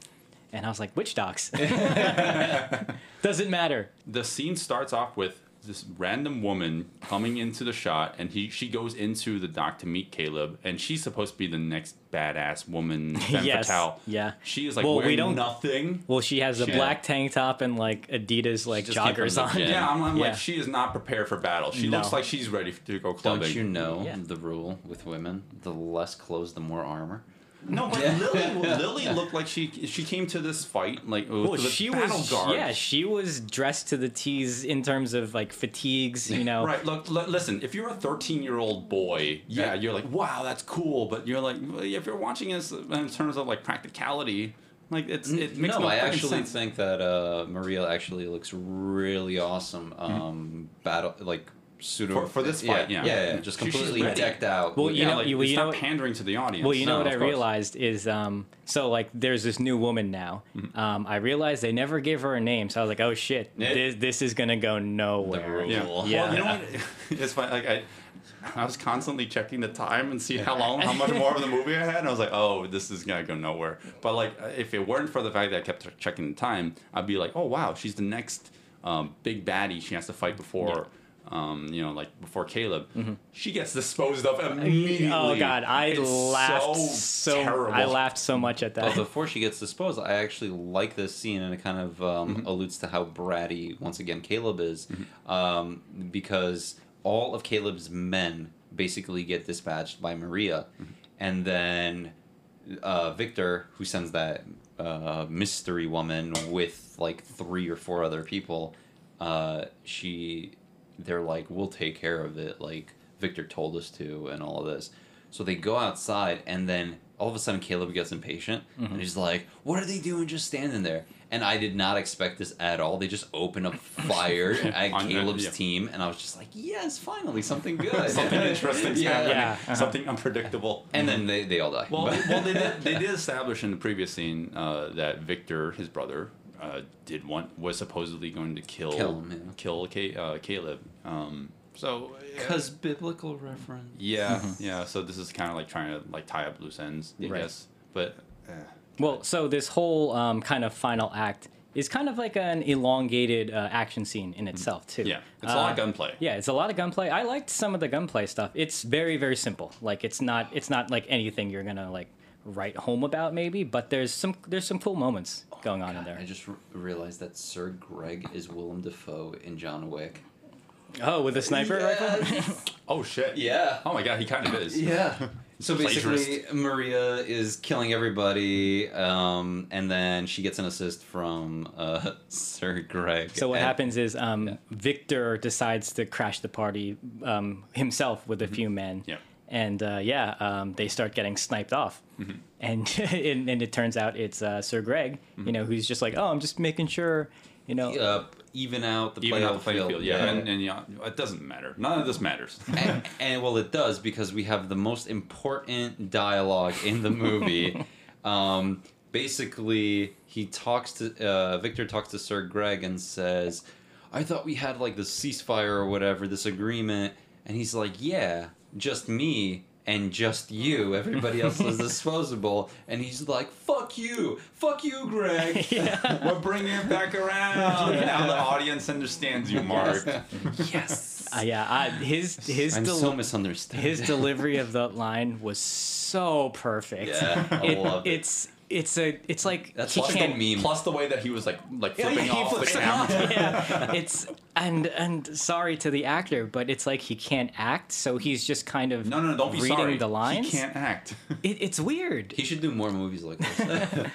and I was like, "Which docks?" Doesn't matter. The scene starts off with this random woman coming into the shot, and he she goes into the dock to meet Caleb, and she's supposed to be the next badass woman. femme Yes, fatale. yeah. She is like Well, we wearing don't- nothing. Well, she has a Yeah. black tank top and like Adidas like just came from joggers on. Yeah, I'm, I'm Yeah. like she is not prepared for battle. She No. looks like she's ready to go clubbing. Don't you know Yeah. the rule with women? The less clothes, the more armor. No, but Lily, Lily looked like she she came to this fight like with, Well, with she battle was guards. yeah, she was dressed to the T's in terms of like fatigues, you know. Right. Look, l- listen. If you're a 13 year old boy, yeah, Yeah. you're like, wow, that's cool. But you're like, if you're watching this in terms of like practicality, Like it's it makes no, no, I actually sense. think that uh, Maria actually looks really awesome. Um, Battle like pseudo For- for this fight, yeah. yeah, yeah, just She- she's completely ready. decked out. Well, you yeah, know- like, you- it's you not know- pandering to the audience. Well, you know No, what I course. realized is um, so like there's this new woman now. Mm-hmm. Um, I realized they never gave her a name, so I was like, oh shit, Yeah. this this is gonna go nowhere. The Yeah. Yeah. Well, you know what? It's fine. Like I, I was constantly checking the time and see how long, how much more of the movie I had, and I was like, oh, this is gonna go nowhere. But like, if it weren't for the fact that I kept checking the time, I'd be like, oh wow, she's the next um, big baddie she has to fight before. Um, you know, like before Caleb, she gets disposed of immediately. Mm-hmm. Oh god, I It's laughed so, so. I laughed so much at But that. before she gets disposed, I actually like this scene, and it kind of um, alludes to how bratty once again Caleb is, um, because all of Caleb's men basically get dispatched by Maria, and then uh, Victor, who sends that uh, mystery woman with like three or four other people, uh, she, they're like, "We'll take care of it." Like Victor told us to, and all of this. So they go outside, and then all of a sudden Caleb gets impatient, and he's like, "What are they doing, just standing there?" And I did not expect this at all. They just open up fire at On- Caleb's yeah. team, and I was just like, "Yes, finally something good, Something interesting, yeah, happening. Yeah, uh-huh. something unpredictable. And then they, they all die. Well, well, they did. They did establish in the previous scene uh, that Victor, his brother, uh, did want was supposedly going to kill Kill him, yeah. kill Ca- uh, Caleb. Um, so Because biblical reference. yeah, yeah. So this is kind of like trying to like tie up loose ends, I Right. guess. But eh. Well, so this whole um, kind of final act is kind of like an elongated uh, action scene in itself too. yeah, it's a lot of Uh, gunplay. Yeah, it's a lot of gunplay. I liked some of the gunplay stuff. It's very very simple. Like it's not it's not like anything you're gonna like write home about maybe, but there's some there's some cool moments going on in there. I just r- realized that Sir Greg is Willem Dafoe in John Wick. Oh, with a sniper rifle. Oh shit. Yeah. Oh my god, he kind of is. Yeah. So basically, Maria is killing everybody, um, and then she gets an assist from uh, Sir Greg. So what And- happens is um, Victor decides to crash the party um, himself with a few men. Yeah. And uh, yeah, um, they start getting sniped off, Mm-hmm. and, and and it turns out it's uh, Sir Greg, you know, who's just like, oh, I'm just making sure, you know, Uh, even out the Even playoff out the playing field, yeah, yeah. And, and yeah, it doesn't matter. None of this matters. and, and well, it does because we have the most important dialogue in the movie. um, basically, he talks to uh, Victor talks to Sir Greg and says, "I thought we had like the ceasefire or whatever, this agreement." And he's like, "Yeah, just me." And just you, everybody else is disposable. And he's like, "Fuck you, fuck you, Greg." We're bringing it back around. Now the audience understands you, Mark. yes, uh, yeah, I, his his I'm del- so misunderstood. his delivery of the line was so perfect. Yeah, I It- love it. It's it's a it's like That's he plus the can't meme. Plus the way that he was like like flipping yeah, he off the flips it camera. off, yeah, it's and and sorry to the actor, but it's like he can't act, so he's just kind of No, no, no, don't be reading sorry. the lines. He can't act. It, it's weird. he should do more movies like this.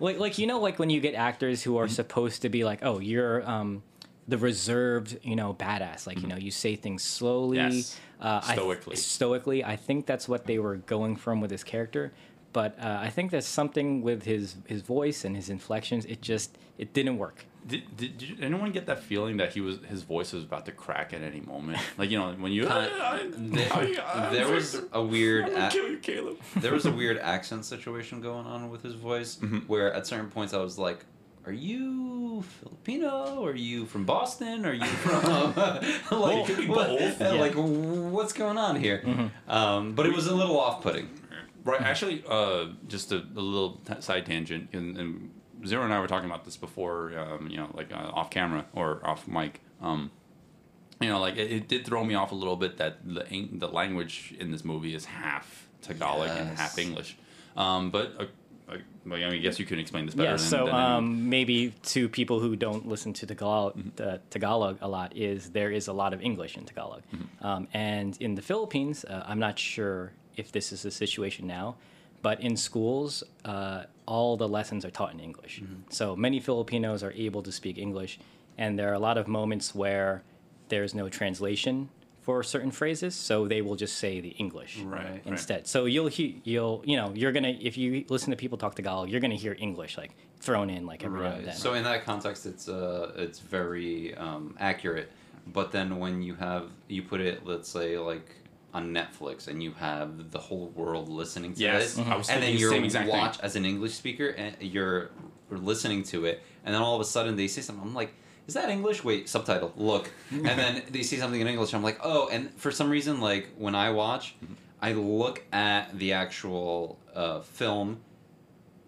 Like like you know like when you get actors who are Mm-hmm. supposed to be like, oh, you're um the reserved, you know, badass. Like you know, you say things slowly, Mm-hmm. Yes. uh, I th- Stoically. stoically. I think that's what they were going from with his character. But uh, I think there's something with his his voice and his inflections. It just it didn't work. Did, did, did anyone get that feeling that he was his voice was about to crack at any moment? Like you know when you There- there was a weird a- kill you, Caleb. there was a weird accent situation going on with his voice Mm-hmm. where at certain points I was like, "Are you Filipino? Are you from Boston? Are you from like it what- both. Like what's going on here?" Mm-hmm. Um, but it was a little off-putting. Right. Actually, uh, just a, a little t- side tangent, and, and Zero and I were talking about this before, um, you know, like uh, off camera or off mic. Um, you know, like it, it did throw me off a little bit that the the language in this movie is half Tagalog and half English. Um, but uh, I, well, I mean, I guess you can explain this better. Yeah, than, so than um, maybe to people who don't listen to Tagalog, Mm-hmm. the Tagalog a lot is there is a lot of English in Tagalog, Mm-hmm. um, and in the Philippines, uh, I'm not sure if this is the situation now, but in schools, uh, all the lessons are taught in English. Mm-hmm. So many Filipinos are able to speak English, and there are a lot of moments where there's no translation for certain phrases, so they will just say the English Right, right. instead. So you'll hear you'll you know you're gonna if you listen to people talk Tagalog, you're gonna hear English like thrown in like every now and then. So in that context, it's uh, it's very um, accurate. But then when you have you put it, let's say like on Netflix, and you have the whole world listening to Yes, it, I was and then the you're exact thing. watch as an English speaker, and you're listening to it, and then all of a sudden they say something. I'm like. Is that English? Wait, subtitle. Look, and then they say something in English. I'm like, oh, and for some reason, like when I watch, Mm-hmm. I look at the actual uh, film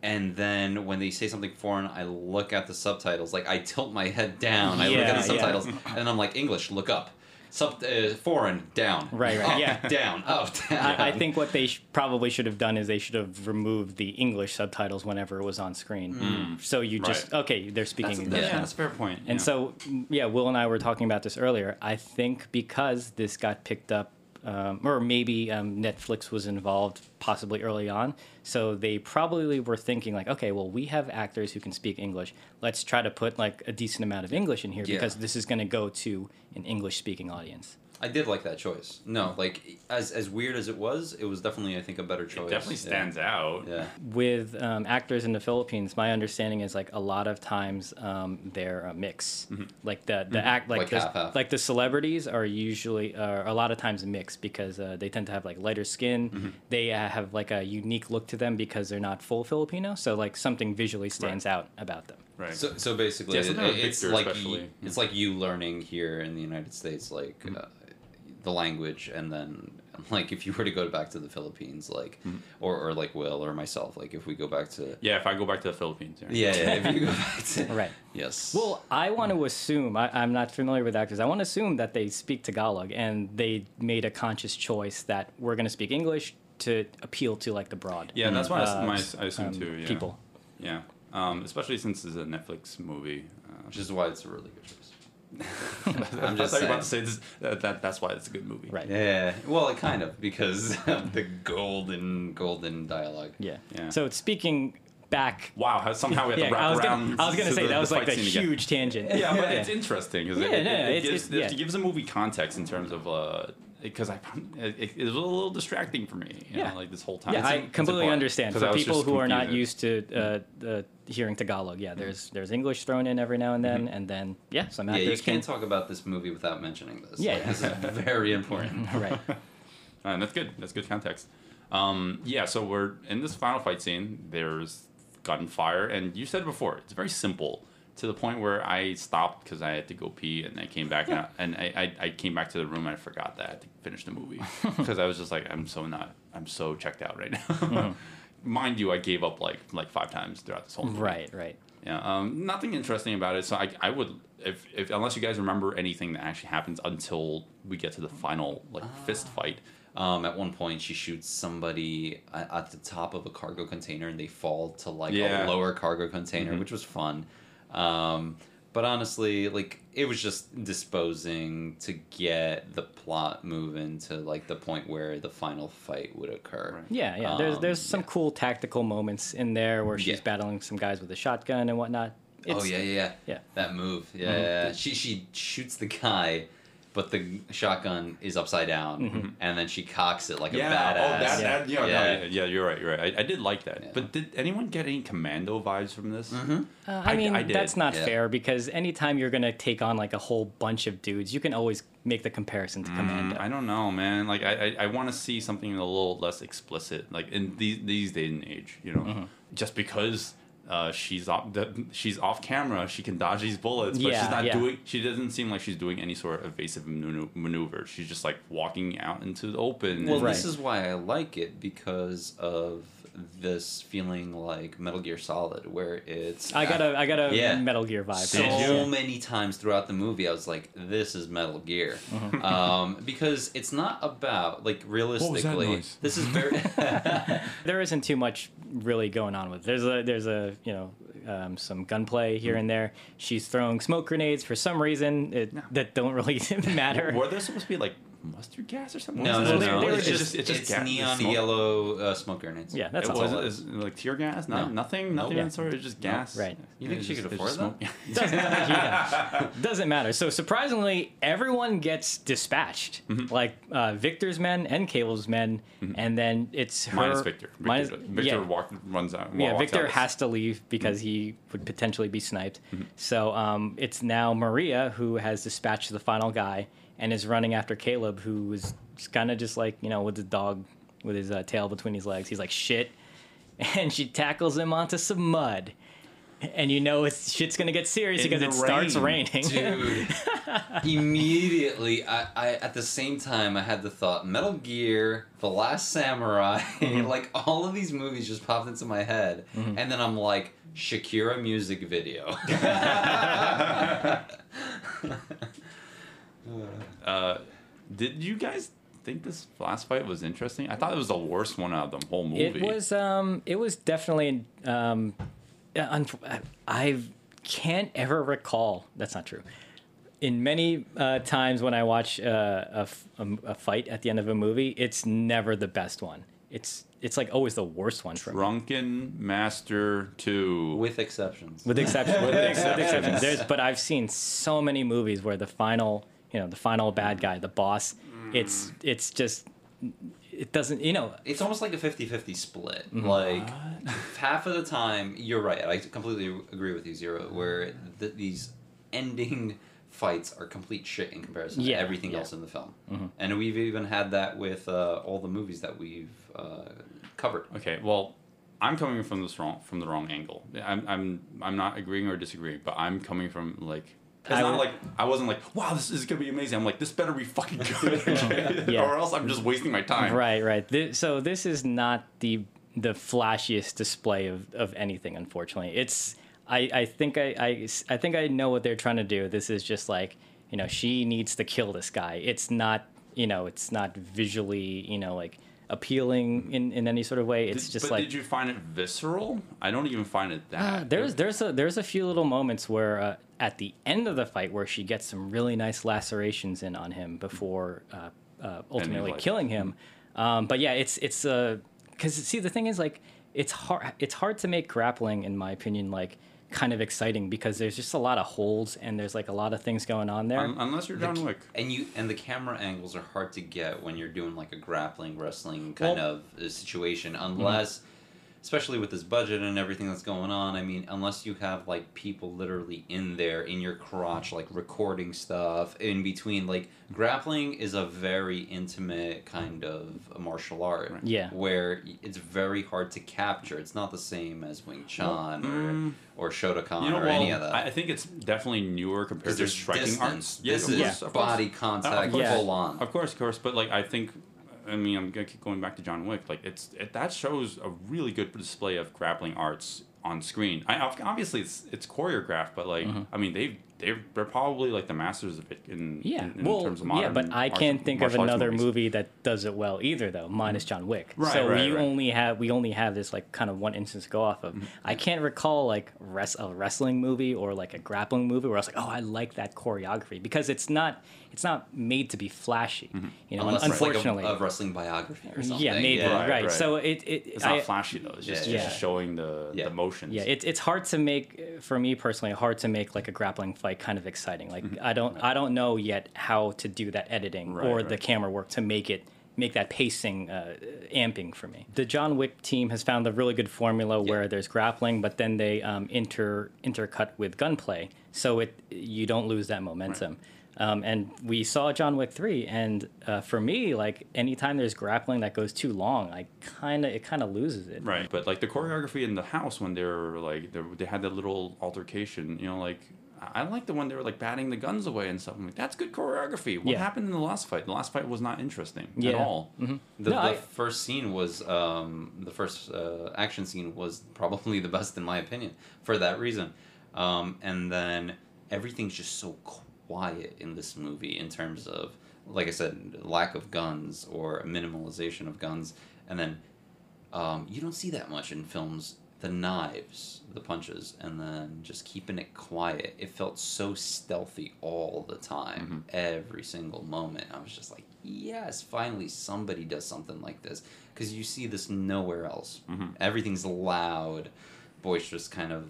and then when they say something foreign, I look at the subtitles. Like I tilt my head down. I look at the yeah. subtitles, and I'm like, English, look up. Sub uh, foreign down. Right, right, Up, yeah. down, up, down. I, I think what they sh- probably should have done is they should have removed the English subtitles whenever it was on screen. So you just Right. okay, they're speaking That's, English. yeah, Yeah. that's a fair point. And yeah. so, mm, yeah, Will and I were talking about this earlier. I think because this got picked up, um, or maybe um, Netflix was involved possibly early on, so they probably were thinking like, okay, well, we have actors who can speak English. Let's try to put like a decent amount of English in here Yeah. because this is going to go to an English-speaking audience. I did like that choice. No, like as as weird as it was, it was definitely I think a better it choice. definitely stands out. Yeah. With um, actors in the Philippines, my understanding is like a lot of times um, they're a mix. Like the the act like Like the, half-half. like the celebrities are usually are a lot of times a mix because uh, they tend to have like lighter skin. They uh, have like a unique look to them because they're not full Filipino. So like something visually stands out about them. Right. So, so basically, Yeah, it- something it's Victor like you, it's like you learning here in the United States, like Mm-hmm. uh, the language, and then like if you were to go back to the Philippines, like Mm-hmm. or, or like Will or myself, like if we go back to yeah, if I go back to the Philippines. yeah, yeah if you go back to Right. yes, Well, I want to assume I, I'm not familiar with actors. I want to assume that they speak Tagalog and they made a conscious choice that we're going to speak English to appeal to like the broad. Yeah, that's what I, uh, my, I assume um, too. Yeah. people. Yeah. Um, especially since it's a Netflix movie. Uh, which is why it's a really good choice. I'm just just about to say this. That, that that's why it's a good movie. Right. Yeah, well, it kind of because of the golden golden dialogue. Yeah. Yeah. So speaking back. Wow. How somehow we have to Yeah, wrap I was around. gonna, I was gonna say the- that the was like a scene again. huge tangent. Yeah, but it's interesting because Yeah, it, no, it, it's- gives, it's- it gives a movie context in terms of uh because I found it, it, it was a little distracting for me. You Yeah. know, like this whole time. Yeah, It's- I completely understand. understand. 'cause For people just who are not used to uh, uh, hearing Tagalog, yeah, there's there's English thrown in every now and then, and then yeah, some actors Yeah, you can can't talk about this movie without mentioning this. Yeah, Like, this is very important. right. And that's good. That's good context. Um, yeah, so we're in this final fight scene. There's gunfire, and you said before it's very simple to the point where I stopped because I had to go pee, and I came back and, I, and I, I, I came back to the room and I forgot that I had to finish the movie because I was just like I'm so not I'm so checked out right now. Mind you, I gave up like like five times throughout this whole movie. Right, right. Yeah, um, nothing interesting about it. So I, I would, if, if unless you guys remember anything that actually happens until we get to the final like fist fight. Um, at one point, she shoots somebody at, at the top of a cargo container, and they fall to like Yeah. a lower cargo container, which was fun. Um, but honestly, like it was just disposing to get the plot moving to like the point where the final fight would occur. Right. Yeah, yeah. There's Um, there's some yeah. cool tactical moments in there where she's Yeah. battling some guys with a shotgun and whatnot. oh It's- yeah, yeah, yeah, yeah. That move, yeah, yeah, yeah. She she shoots the guy, but the shotgun is upside down, and then she cocks it like a badass. oh, that, Yeah. that, yeah, no, Yeah. yeah, yeah, you're right, you're right. I, I did like that. Yeah. But did anyone get any commando vibes from this? Mm-hmm. Uh, I I- mean, I did. that's not Yeah. fair because anytime you're gonna take on like a whole bunch of dudes, you can always make the comparison to Commando. Mm, I don't know, man. Like I, I, I want to see something a little less explicit, like in these these days and age. You know, Mm-hmm. just because uh, she's off the, she's off camera, she can dodge these bullets, but Yeah, she's not yeah. doing. She doesn't seem like she's doing any sort of evasive manu- maneuver. She's just like walking out into the open. Well, and- Right. this is why I like it because of this feeling like Metal Gear Solid, where it's I got a I got a Yeah. Metal Gear vibe. so Did you? many times throughout the movie. I was like, "This is Metal Gear," Mm-hmm. um, because it's not about like realistically. noise? This is very. there isn't too much really going on with. There's a there's a you know um, some gunplay here and there. She's throwing smoke grenades for some reason it, that don't really matter. Were there supposed to be like mustard gas or something. No, What no, is it? no. they were It's just- just it's just it's gas- neon smoke. yellow uh, smoke grenades. Yeah, that's it all. was, it it was. was like tear gas, no, No. nothing, nothing Nope. of sort. It's just Nope. gas. Right. You think she just- could afford just that? smoke. doesn't, yeah. doesn't matter. So surprisingly, everyone gets dispatched. Mm-hmm. Like uh, Victor's men and Caleb's men, and then it's her. Minus Victor. Victor, minus- Victor yeah. walk, runs out. yeah, Victor out. has to leave because Mm-hmm. he would potentially be sniped. So um, it's now Maria who has dispatched the final guy and is running after Caleb, who is kind of just like you know with the dog with his uh, tail between his legs. He's like shit, and she tackles him onto some mud. And you know it's shit's gonna get serious In because it starts raining. Dude, immediately, I, I at the same time I had the thought Metal Gear, The Last Samurai, Mm-hmm. like all of these movies just popped into my head, and then I'm like Shakira music video. Uh, did you guys think this last fight was interesting? I thought it was the worst one out of the whole movie. It was um it was definitely um uh, unf- I can't ever recall that's not true. In many uh, times when I watch uh, a, f- a m- a fight at the end of a movie, it's never the best one. It's it's like always the worst one for me. Drunken Master Two. With exceptions. With exception, with, ex- with exceptions. There's, but I've seen so many movies where the final, you know, the final bad guy, the boss, it's it's just it doesn't, you know, It's almost like a 50-50 split. Like half of the time, you're right. I completely agree with you, Zero. Where th- these ending fights are complete shit in comparison Yeah, to everything yeah. else in the film. And we've even had that with uh, all the movies that we've uh, covered. Okay, well, I'm coming from this wrong from the wrong angle. I'm I'm I'm not agreeing or disagreeing, but I'm coming from like. It's I not would- like I wasn't like, wow, this is gonna be amazing. I'm like, this better be fucking good, okay? Yeah. or else I'm just wasting my time. Right, right. Thi- so this is not the the flashiest display of, of anything. Unfortunately, it's. I, I think I, I I think I know what they're trying to do. This is just like you know she needs to kill this guy. It's not you know it's not visually you know like appealing in, in any sort of way. It's Did- just but like did you find it visceral? I don't even find it that. Uh, there's there's a there's a few little moments where uh, at the end of the fight where she gets some really nice lacerations in on him before uh, uh, ultimately killing him. Um, but yeah, it's it's because see the thing is like it's hard it's hard to make grappling in my opinion like kind of exciting because there's just a lot of holds and there's like a lot of things going on there. Un- unless you're John Wick. And you and the camera angles are hard to get when you're doing like a grappling wrestling kind Well- of uh, situation, unless, especially with this budget and everything that's going on. I mean, unless you have like people literally in there in your crotch, like recording stuff in between. Like grappling is a very intimate kind of martial art, Right. Yeah. where it's very hard to capture. It's not the same as Wing Chun mm, or or Shotokan You know, or well, any of that. I I think it's definitely newer compared to there's striking distance. arts. Yeah, this is course, of course. body contact, course. full on. Of course, of course, but like I think, I mean, I'm gonna keep going back to John Wick. Like it's it, that shows a really good display of grappling arts on screen. I obviously it's it's choreographed, but like mm-hmm. I mean they they they're probably like the masters of it in yeah, in, in well, terms of yeah, but I martial- can't think of another movies. movie that does it well either, though, minus John Wick. Right, so right, we right. only have we only have this like kind of one instance to go off of. Mm-hmm. I can't recall like res- a wrestling movie or like a grappling movie where I was like, oh, I like that choreography because it's not it's not made to be flashy. Mm-hmm. You know, Unless it's unfortunately. like a, a wrestling biography or something. yeah, maybe Right, right. right. So it, it It's not flashy though. It's just, Yeah, just showing the Yeah. the motions. Yeah, it's it's hard to make for me personally hard to make like a grappling fight kind of exciting. Like I don't I don't know yet how to do that editing Right, or the camera work to make it make that pacing uh, amping for me. The John Wick team has found a really good formula where there's grappling, but then they um, inter intercut with gunplay, so it you don't lose that momentum. Um, and we saw John Wick three, and uh, for me, like anytime there's grappling that goes too long, I kind of it kind of loses it. Right, but like the choreography in the house when they're like they, they had that little altercation, you know, like I I like the one they were like batting the guns away and stuff. I'm like, that's good choreography. What Yeah. happened in the last fight? The last fight was not interesting at Yeah. all. The, No, the I- first scene was um, the first uh, action scene was probably the best in my opinion for that reason, um, and then everything's just so quiet in this movie in terms of like I said, lack of guns or minimalization of guns, and then um, you don't see that much in films. The knives, the punches, and then just keeping it quiet. It felt so stealthy all the time, every single moment. I was just like, yes, finally somebody does something like this because you see this nowhere else. Mhm. Everything's loud, boisterous kind of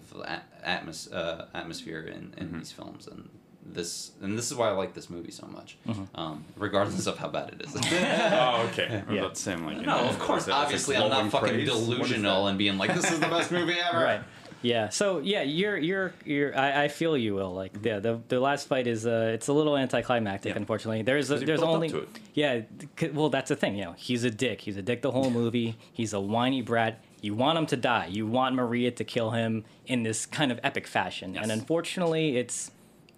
atmos- uh, atmosphere in, in Mhm. these films, and this and this is why I like this movie so much, Mhm. um, regardless of how bad it is. oh, okay. Yeah. That's same like. No, know, of course. is it- is Obviously, I'm not fucking praise? What is that? delusional and being like, "This is the best movie ever." Right. Yeah. So yeah, you're you're you're. I, I feel you will like yeah. The the last fight is uh it's a little anticlimactic. Yeah. Unfortunately, there's a, 'Cause he there's only yeah. c- Well, that's the thing. You know, he's a dick. He's a dick the whole movie. He's a whiny brat. You want him to die. You want Maria to kill him in this kind of epic fashion. And unfortunately, it's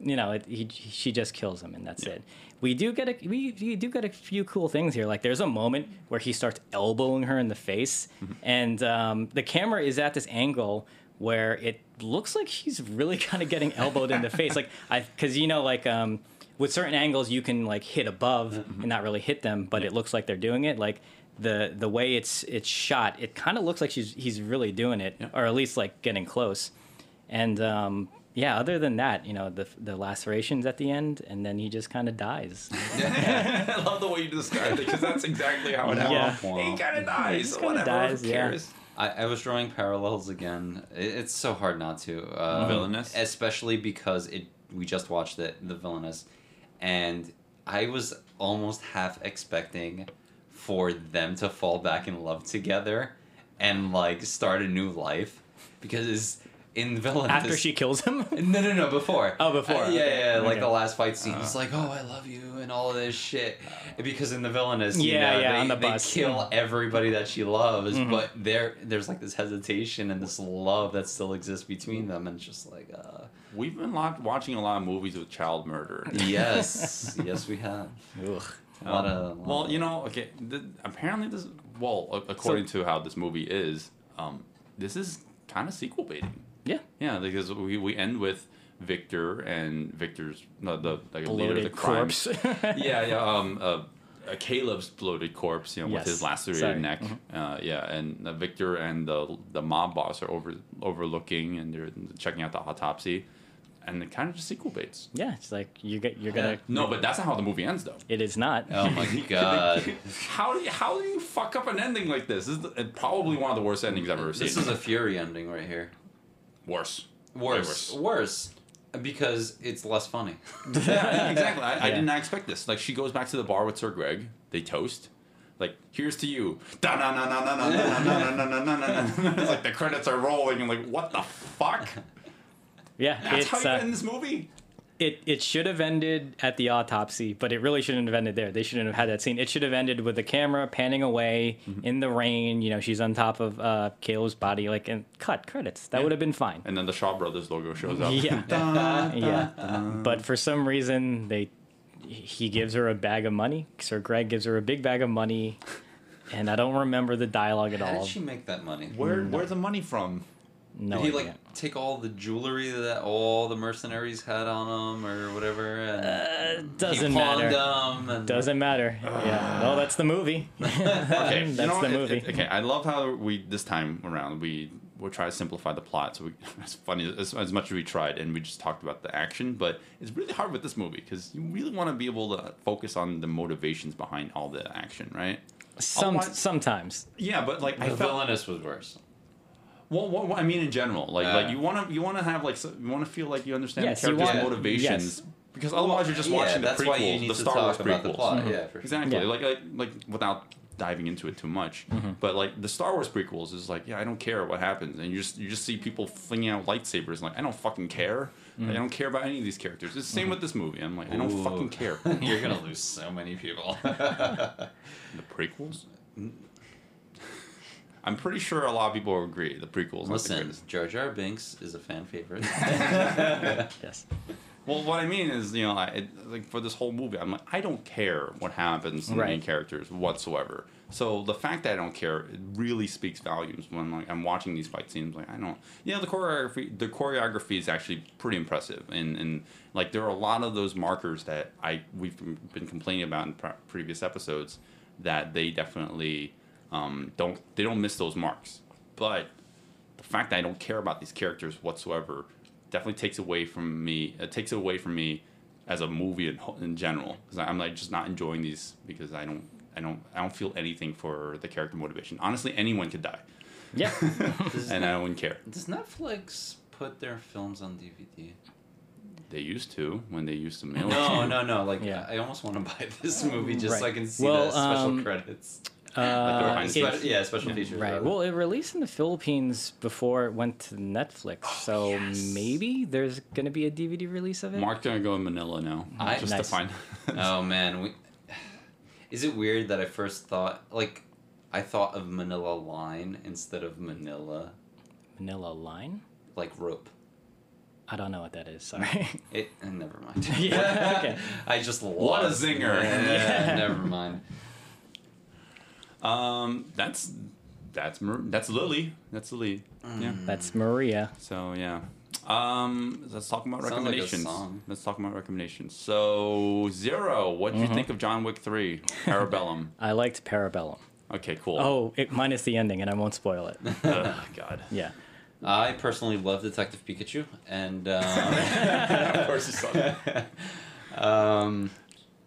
you know it, he she just kills him and that's Yeah. it. We do get a we, we do get a few cool things here. Like there's a moment where he starts elbowing her in the face, Mm-hmm. and um, the camera is at this angle where it looks like she's really kind of getting elbowed in the face. Like I because you know like um, with certain angles you can like hit above Mm-hmm. and not really hit them, but it looks like they're doing it. Like the the way it's it's shot, it kind of looks like she's he's really doing it, Yeah. or at least like getting close. And um, yeah, other than that, you know, the the lacerations at the end, and then he just kind of dies. I love the way you described it because that's exactly how it Yeah. happened. He kind of dies. just so kinda whatever. dies, who yeah. I, I was drawing parallels again. It, it's so hard not to. Uh, Villainess? especially because it. We just watched it, the villainess, and I was almost half expecting for them to fall back in love together and like start a new life because in Villain. After she kills him. No, no, no. Before. Oh, before, Uh, yeah, okay, yeah. Like the last fight scene, Uh. it's like, "Oh, I love you," and all of this shit. Because in the villainess, you Yeah, know, yeah, they, on the they bus. kill everybody that she loves, Mhm. but there, there's like this hesitation and this love that still exists between them, and it's just like, uh, We've been lot, watching a lot of movies with child murder. yes, yes, we have. Ugh. A lot Um, of, lot well, you know, okay. The, apparently, this well, a- according to how this movie is, um, this is kind of sequel baiting. Yeah. Yeah, because we, we end with Victor and Victor's no, the like leader of the Bloated crime. corpse. yeah, yeah. Um, uh, uh, Caleb's bloated corpse, you know, Yes. with his lacerated Sorry. neck. Mhm. Uh, yeah, and uh, Victor and the the mob boss are over overlooking and they're checking out the autopsy, and it kind of just sequel baits. yeah, it's like you get you're gonna. No, but that's not how the movie ends, though. It is not. Oh my god. How do you, how do you fuck up an ending like this? This is the, probably one of the worst endings I've ever seen. This is a Fury ending right here. Worse. Worse, Way worse, because it's less funny. yeah, exactly. I, I did not expect this. Like she goes back to the bar with Sir Greg. They toast. Like here's to you. Da na na na na na na na na na na na na. It's like the credits are rolling and like what the fuck? Yeah, That's how it's you uh, end this movie. It it should have ended at the autopsy, but it really shouldn't have ended there. They shouldn't have had that scene. It should have ended with the camera panning away Mm-hmm. in the rain. You know, she's on top of uh, Caleb's body, like and cut credits. That Yeah. would have been fine. And then the Shaw Brothers logo shows up. Yeah. Dun, yeah, dun. but for some reason they he gives her a bag of money. Sir Greg gives her a big bag of money, and I don't remember the dialogue at How all. did she make that money? Where where's the money from? No Did he idea. like take all the jewelry that all the mercenaries had on them or whatever? And Uh, doesn't pawned matter. them and Doesn't matter. yeah. Well, that's the movie. Okay, that's you know the what? It- movie. it- okay, I love how we this time around we will try to simplify the plot. So we, it's funny as, as much as we tried, and we just talked about the action, but it's really hard with this movie because you really want to be able to focus on the motivations behind all the action, right? Some Otherwise- sometimes. Yeah, but like I the felt villainess was worse. Well, what, what I mean in general, like Yeah. like you uh. want to you want to have like so- you want to feel like you understand Yes, the characters' wanna- motivations. yes. Because otherwise, you're just yeah, watching the that's prequels, why you need the to Star talk Wars about the prequels. plot. Mhm. Yeah, sure. Exactly. Yeah. Like, like like without diving into it too much. Mm-hmm. But like the Star Wars prequels is like, yeah, I don't care what happens, and you just you just see people flinging out lightsabers. Like, I don't fucking care. Like, I mm-hmm. don't care about any of these characters. It's the same mm-hmm. with this movie. I'm like, I don't fucking care. You're gonna lose so many people. the prequels. I'm pretty sure a lot of people will agree. The prequels. aren't the Listen, greatest. Jar Jar Binks is a fan favorite. Yes. Well, what I mean is, you know, I, it, like for this whole movie, I'm like, I don't care what happens to the main characters whatsoever. So the fact that I don't care, it really speaks volumes when like I'm watching these fight scenes. Like I don't, yeah, the choreography, the choreography is actually pretty impressive, and and like there are a lot of those markers that I we've been complaining about in pre- previous episodes that they definitely um, don't they don't miss those marks, but the fact that I don't care about these characters whatsoever definitely takes away from me. It takes away from me as a movie in, in general because I'm like just not enjoying these because I don't I don't I don't feel anything for the character motivation. Honestly, anyone could die, Yeah. And I wouldn't care. does Netflix put their films on DVD? They used to when they used to mail. it No, you. no, no. Like, Yeah. I almost want to buy this movie just so I can see Well, the special um, credits. Uh, behind the Spe- yeah, special features. Right. rather. Well, it released in the Philippines before it went to Netflix, so yes. maybe there's going to be a DVD release of it. Mark's gonna go in Manila now I- just to find. oh man, we. Is it weird that I first thought like, I thought of Manila line instead of Manila Manila Line? like rope. I don't know what that is. Sorry. It. never mind. Yeah, okay. I just lost. What a zinger. Yeah, never mind. Um, that's that's Mar- that's Lily. That's Lily. Yeah. That's Maria. So yeah. Um, let's talk about Sounds recommendations. song. Let's talk about recommendations. So zero. What do you think of John Wick three? Parabellum. I liked Parabellum. Okay, cool. Oh, it, minus the ending, and I won't spoil it. Ugh, God. Yeah. I personally love Detective Pikachu, and um, of course you saw that. um,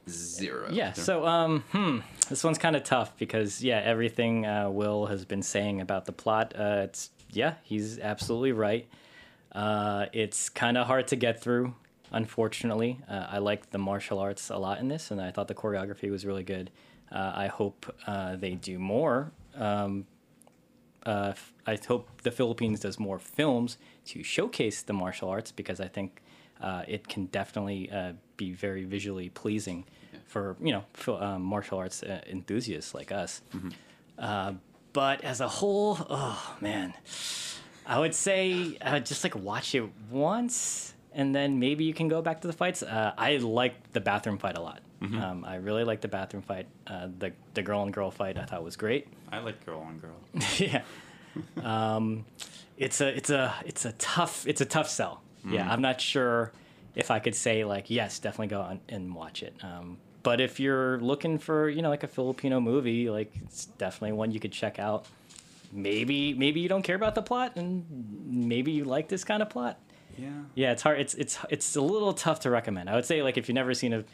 zero. Yeah. So, um, hmm, this one's kind of tough because yeah, everything uh, Will has been saying about the plot, uh, it's yeah, he's absolutely right. Uh, it's kind of hard to get through, unfortunately. Uh, I liked the martial arts a lot in this, and I thought the choreography was really good. Uh, I hope uh, they do more. Um, hope the Philippines does more films to showcase the martial arts because I think it can definitely be very visually pleasing for you know um, martial arts uh, enthusiasts like us. Uh, but as a whole, oh man, I would say uh, just like watch it once and then maybe you can go back to the fights. Uh, I like the bathroom fight a lot. Um, I really like the bathroom fight. Uh, the the girl and girl fight I thought was great. I like girl on girl. yeah. Um, it's a it's a it's a tough it's a tough sell. Yeah, I'm not sure if I could say like yes, definitely go on and watch it. Um, but if you're looking for you know like a Filipino movie, like it's definitely one you could check out. Maybe maybe you don't care about the plot, and maybe you like this kind of plot. Yeah. Yeah, it's hard. It's it's it's a little tough to recommend. I would say like if you've never seen a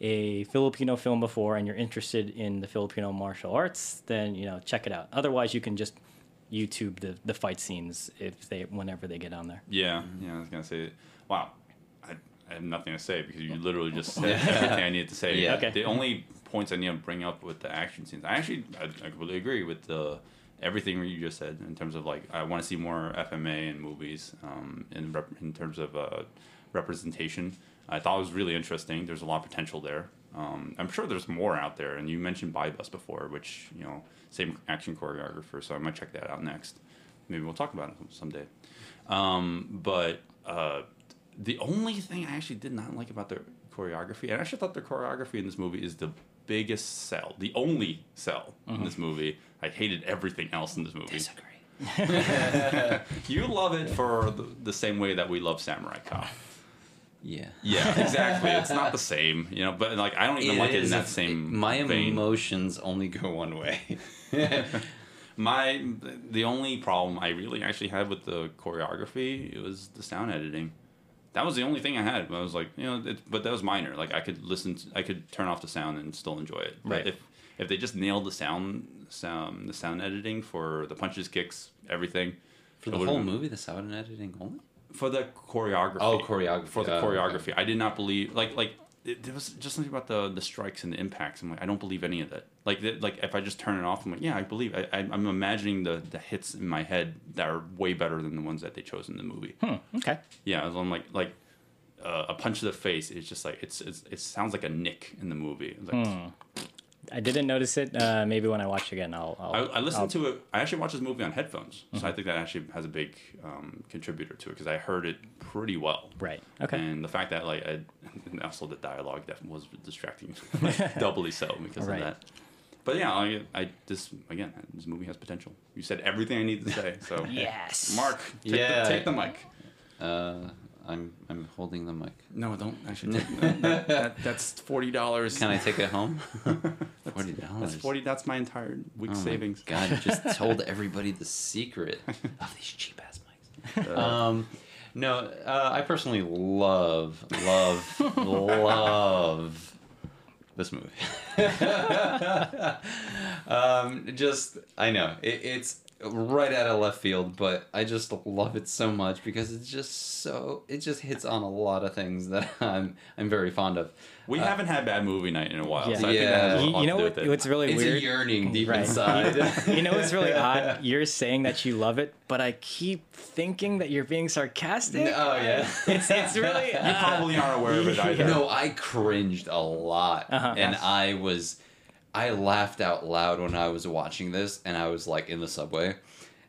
a Filipino film before and you're interested in the Filipino martial arts, then you know check it out. Otherwise, you can just YouTube the the fight scenes if they whenever they get on there. Yeah, yeah. I was gonna say, wow, I, I have nothing to say because you literally just said everything I needed to say. Yeah. Okay. The only points I need to bring up with the action scenes, I actually I, I completely agree with the everything you just said in terms of like I want to see more FMA in movies, um, in rep, in terms of uh, representation. I thought it was really interesting. There's a lot of potential there. Um, I'm sure there's more out there, and you mentioned BuyBust before, which you know same action choreographer, so I might check that out next. Maybe we'll talk about it someday. Um, but uh, the only thing I actually did not like about the choreography, and I actually thought the choreography in this movie is the biggest sell, the only sell in this mm-hmm. movie. I hated everything else in this movie. Disagree. You love it for the, the same way that we love Samurai Cop. Yeah. Yeah, exactly. it's not the same, you know. But like, I don't even like it in that a- same. My vein. emotions only go one way. My the only problem I really actually had with the choreography it was the sound editing. That was the only thing I had. I was like, you know, it, but that was minor. Like I could listen, to, I could turn off the sound and still enjoy it. But Right. If if they just nailed the sound, sound, the sound editing for the punches, kicks, everything, For the whole movie, the sound and editing only. for the choreography. Oh, choreography. For the uh, okay. choreography, I did not believe like like it, there was just something about the the strikes and the impacts. I'm like, I don't believe any of that. Like that, like if I just turn it off, I'm like, yeah, I believe. I, I I'm imagining the the hits in my head that are way better than the ones that they chose in the movie. Hmm. Okay. Yeah, so I'm like like. Uh, a punch to the face is just like it's, it's it sounds like a nick in the movie. Like, Hmm. I didn't notice it. Uh, maybe when I watch again, I'll. I'll I, I listened I'll- to it. I actually watched this movie on headphones, so I think that actually has a big um, contributor to it because I heard it pretty well. Right. Okay. And the fact that like I, and also the dialogue definitely was distracting, doubly so because Right. of that. But yeah, I, I this again, this movie has potential. You said everything I needed to say. So Yes. Mark, take, Yeah. the, take the mic. Uh, I'm I'm holding the mic. No, don't actually. Take, that, that, that, that's forty dollars. Can I take it home? Forty dollars. That's forty. That's my entire week Oh savings. God, you just told everybody the secret of these cheap ass mics. um, No, uh, I personally love, love, love this movie. um, just, I know it, it's right out of left field, but I just love it so much because it's just so it just hits on a lot of things that I'm I'm very fond of. We Uh, haven't had bad movie night in a while, Yeah. so I think that Yeah. has You, lot you to know do what, with it. what's really It's weird? a yearning deep Right. inside. you know what's really odd? You're saying that you love it, but I keep thinking that you're being sarcastic. oh yeah. It's it's really you probably aren't aware of it either. No, I cringed a lot, Uh-huh. and I was, I laughed out loud when I was watching this, and I was like in the subway,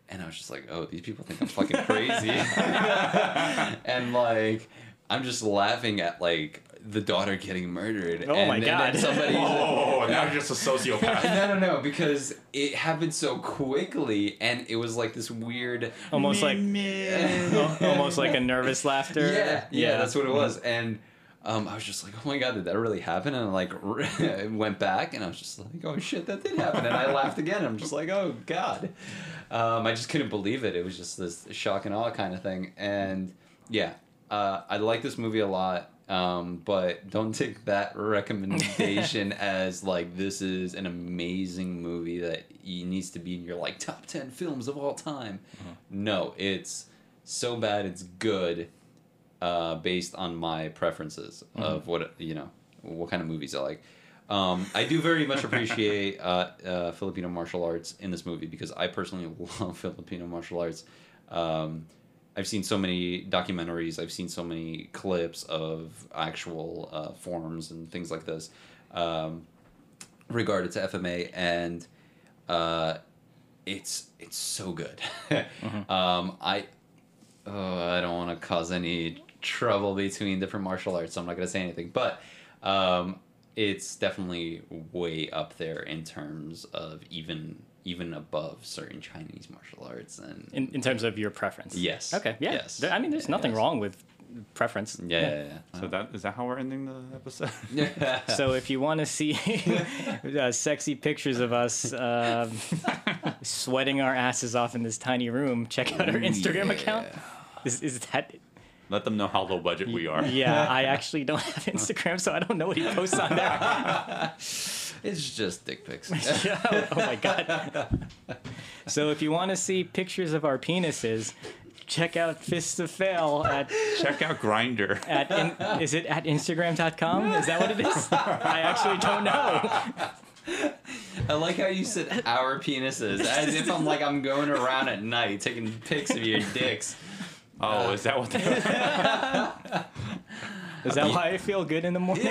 and I was just like, oh, these people think I'm fucking crazy, and like, I'm just laughing at like the daughter getting murdered. Oh and, my and God. somebody. Oh, now you're just a sociopath. no, no, no, because it happened so quickly, and it was like this weird. almost like al- almost like a nervous laughter. Yeah, yeah, that's what it was. And um, I was just like, oh my god, did that really happen? And I like went back, and I was just like, oh shit, that did happen. And I laughed again. I'm just like, oh god. Um, I just couldn't believe it. It was just this shock and awe kind of thing. And yeah, uh, I like this movie a lot. Um, but don't take that recommendation as like this is an amazing movie that needs to be in your like top 10 films of all time. No, it's so bad it's good uh, based on my preferences of what you know what kind of movies I like. Um, I do very much appreciate uh, uh, Filipino martial arts in this movie because I personally love Filipino martial arts. Um, I've seen so many documentaries. I've seen so many clips of actual uh, forms and things like this um, regarded to FMA, and uh, it's it's so good. um, I oh, I don't want to cause any trouble between different martial arts, so I'm not going to say anything. But um, it's definitely way up there in terms of even even above certain Chinese martial arts and In, in terms of your preference. Yes. Okay. Yeah. Yes. There- I mean, there's nothing Yes. wrong with preference. yeah, yeah, yeah. So that is that how we're ending the episode? yeah. So if you want to see uh, sexy pictures of us um, sweating our asses off in this tiny room, check out our Instagram Yeah. account. Is, is that? Let them know how low budget we are. Yeah, I actually don't have Instagram, so I don't know what he posts on there. it's just dick pics. Yeah, oh my god. So if you want to see pictures of our penises, check out Fists of Fail at Check out Grindr. at in, is it at instagram.com? Is that what it is? I actually don't know. I like how you said our penises, as if I'm like I'm going around at night taking pics of your dicks. Oh, is that what? They, Is that why I feel good in the morning?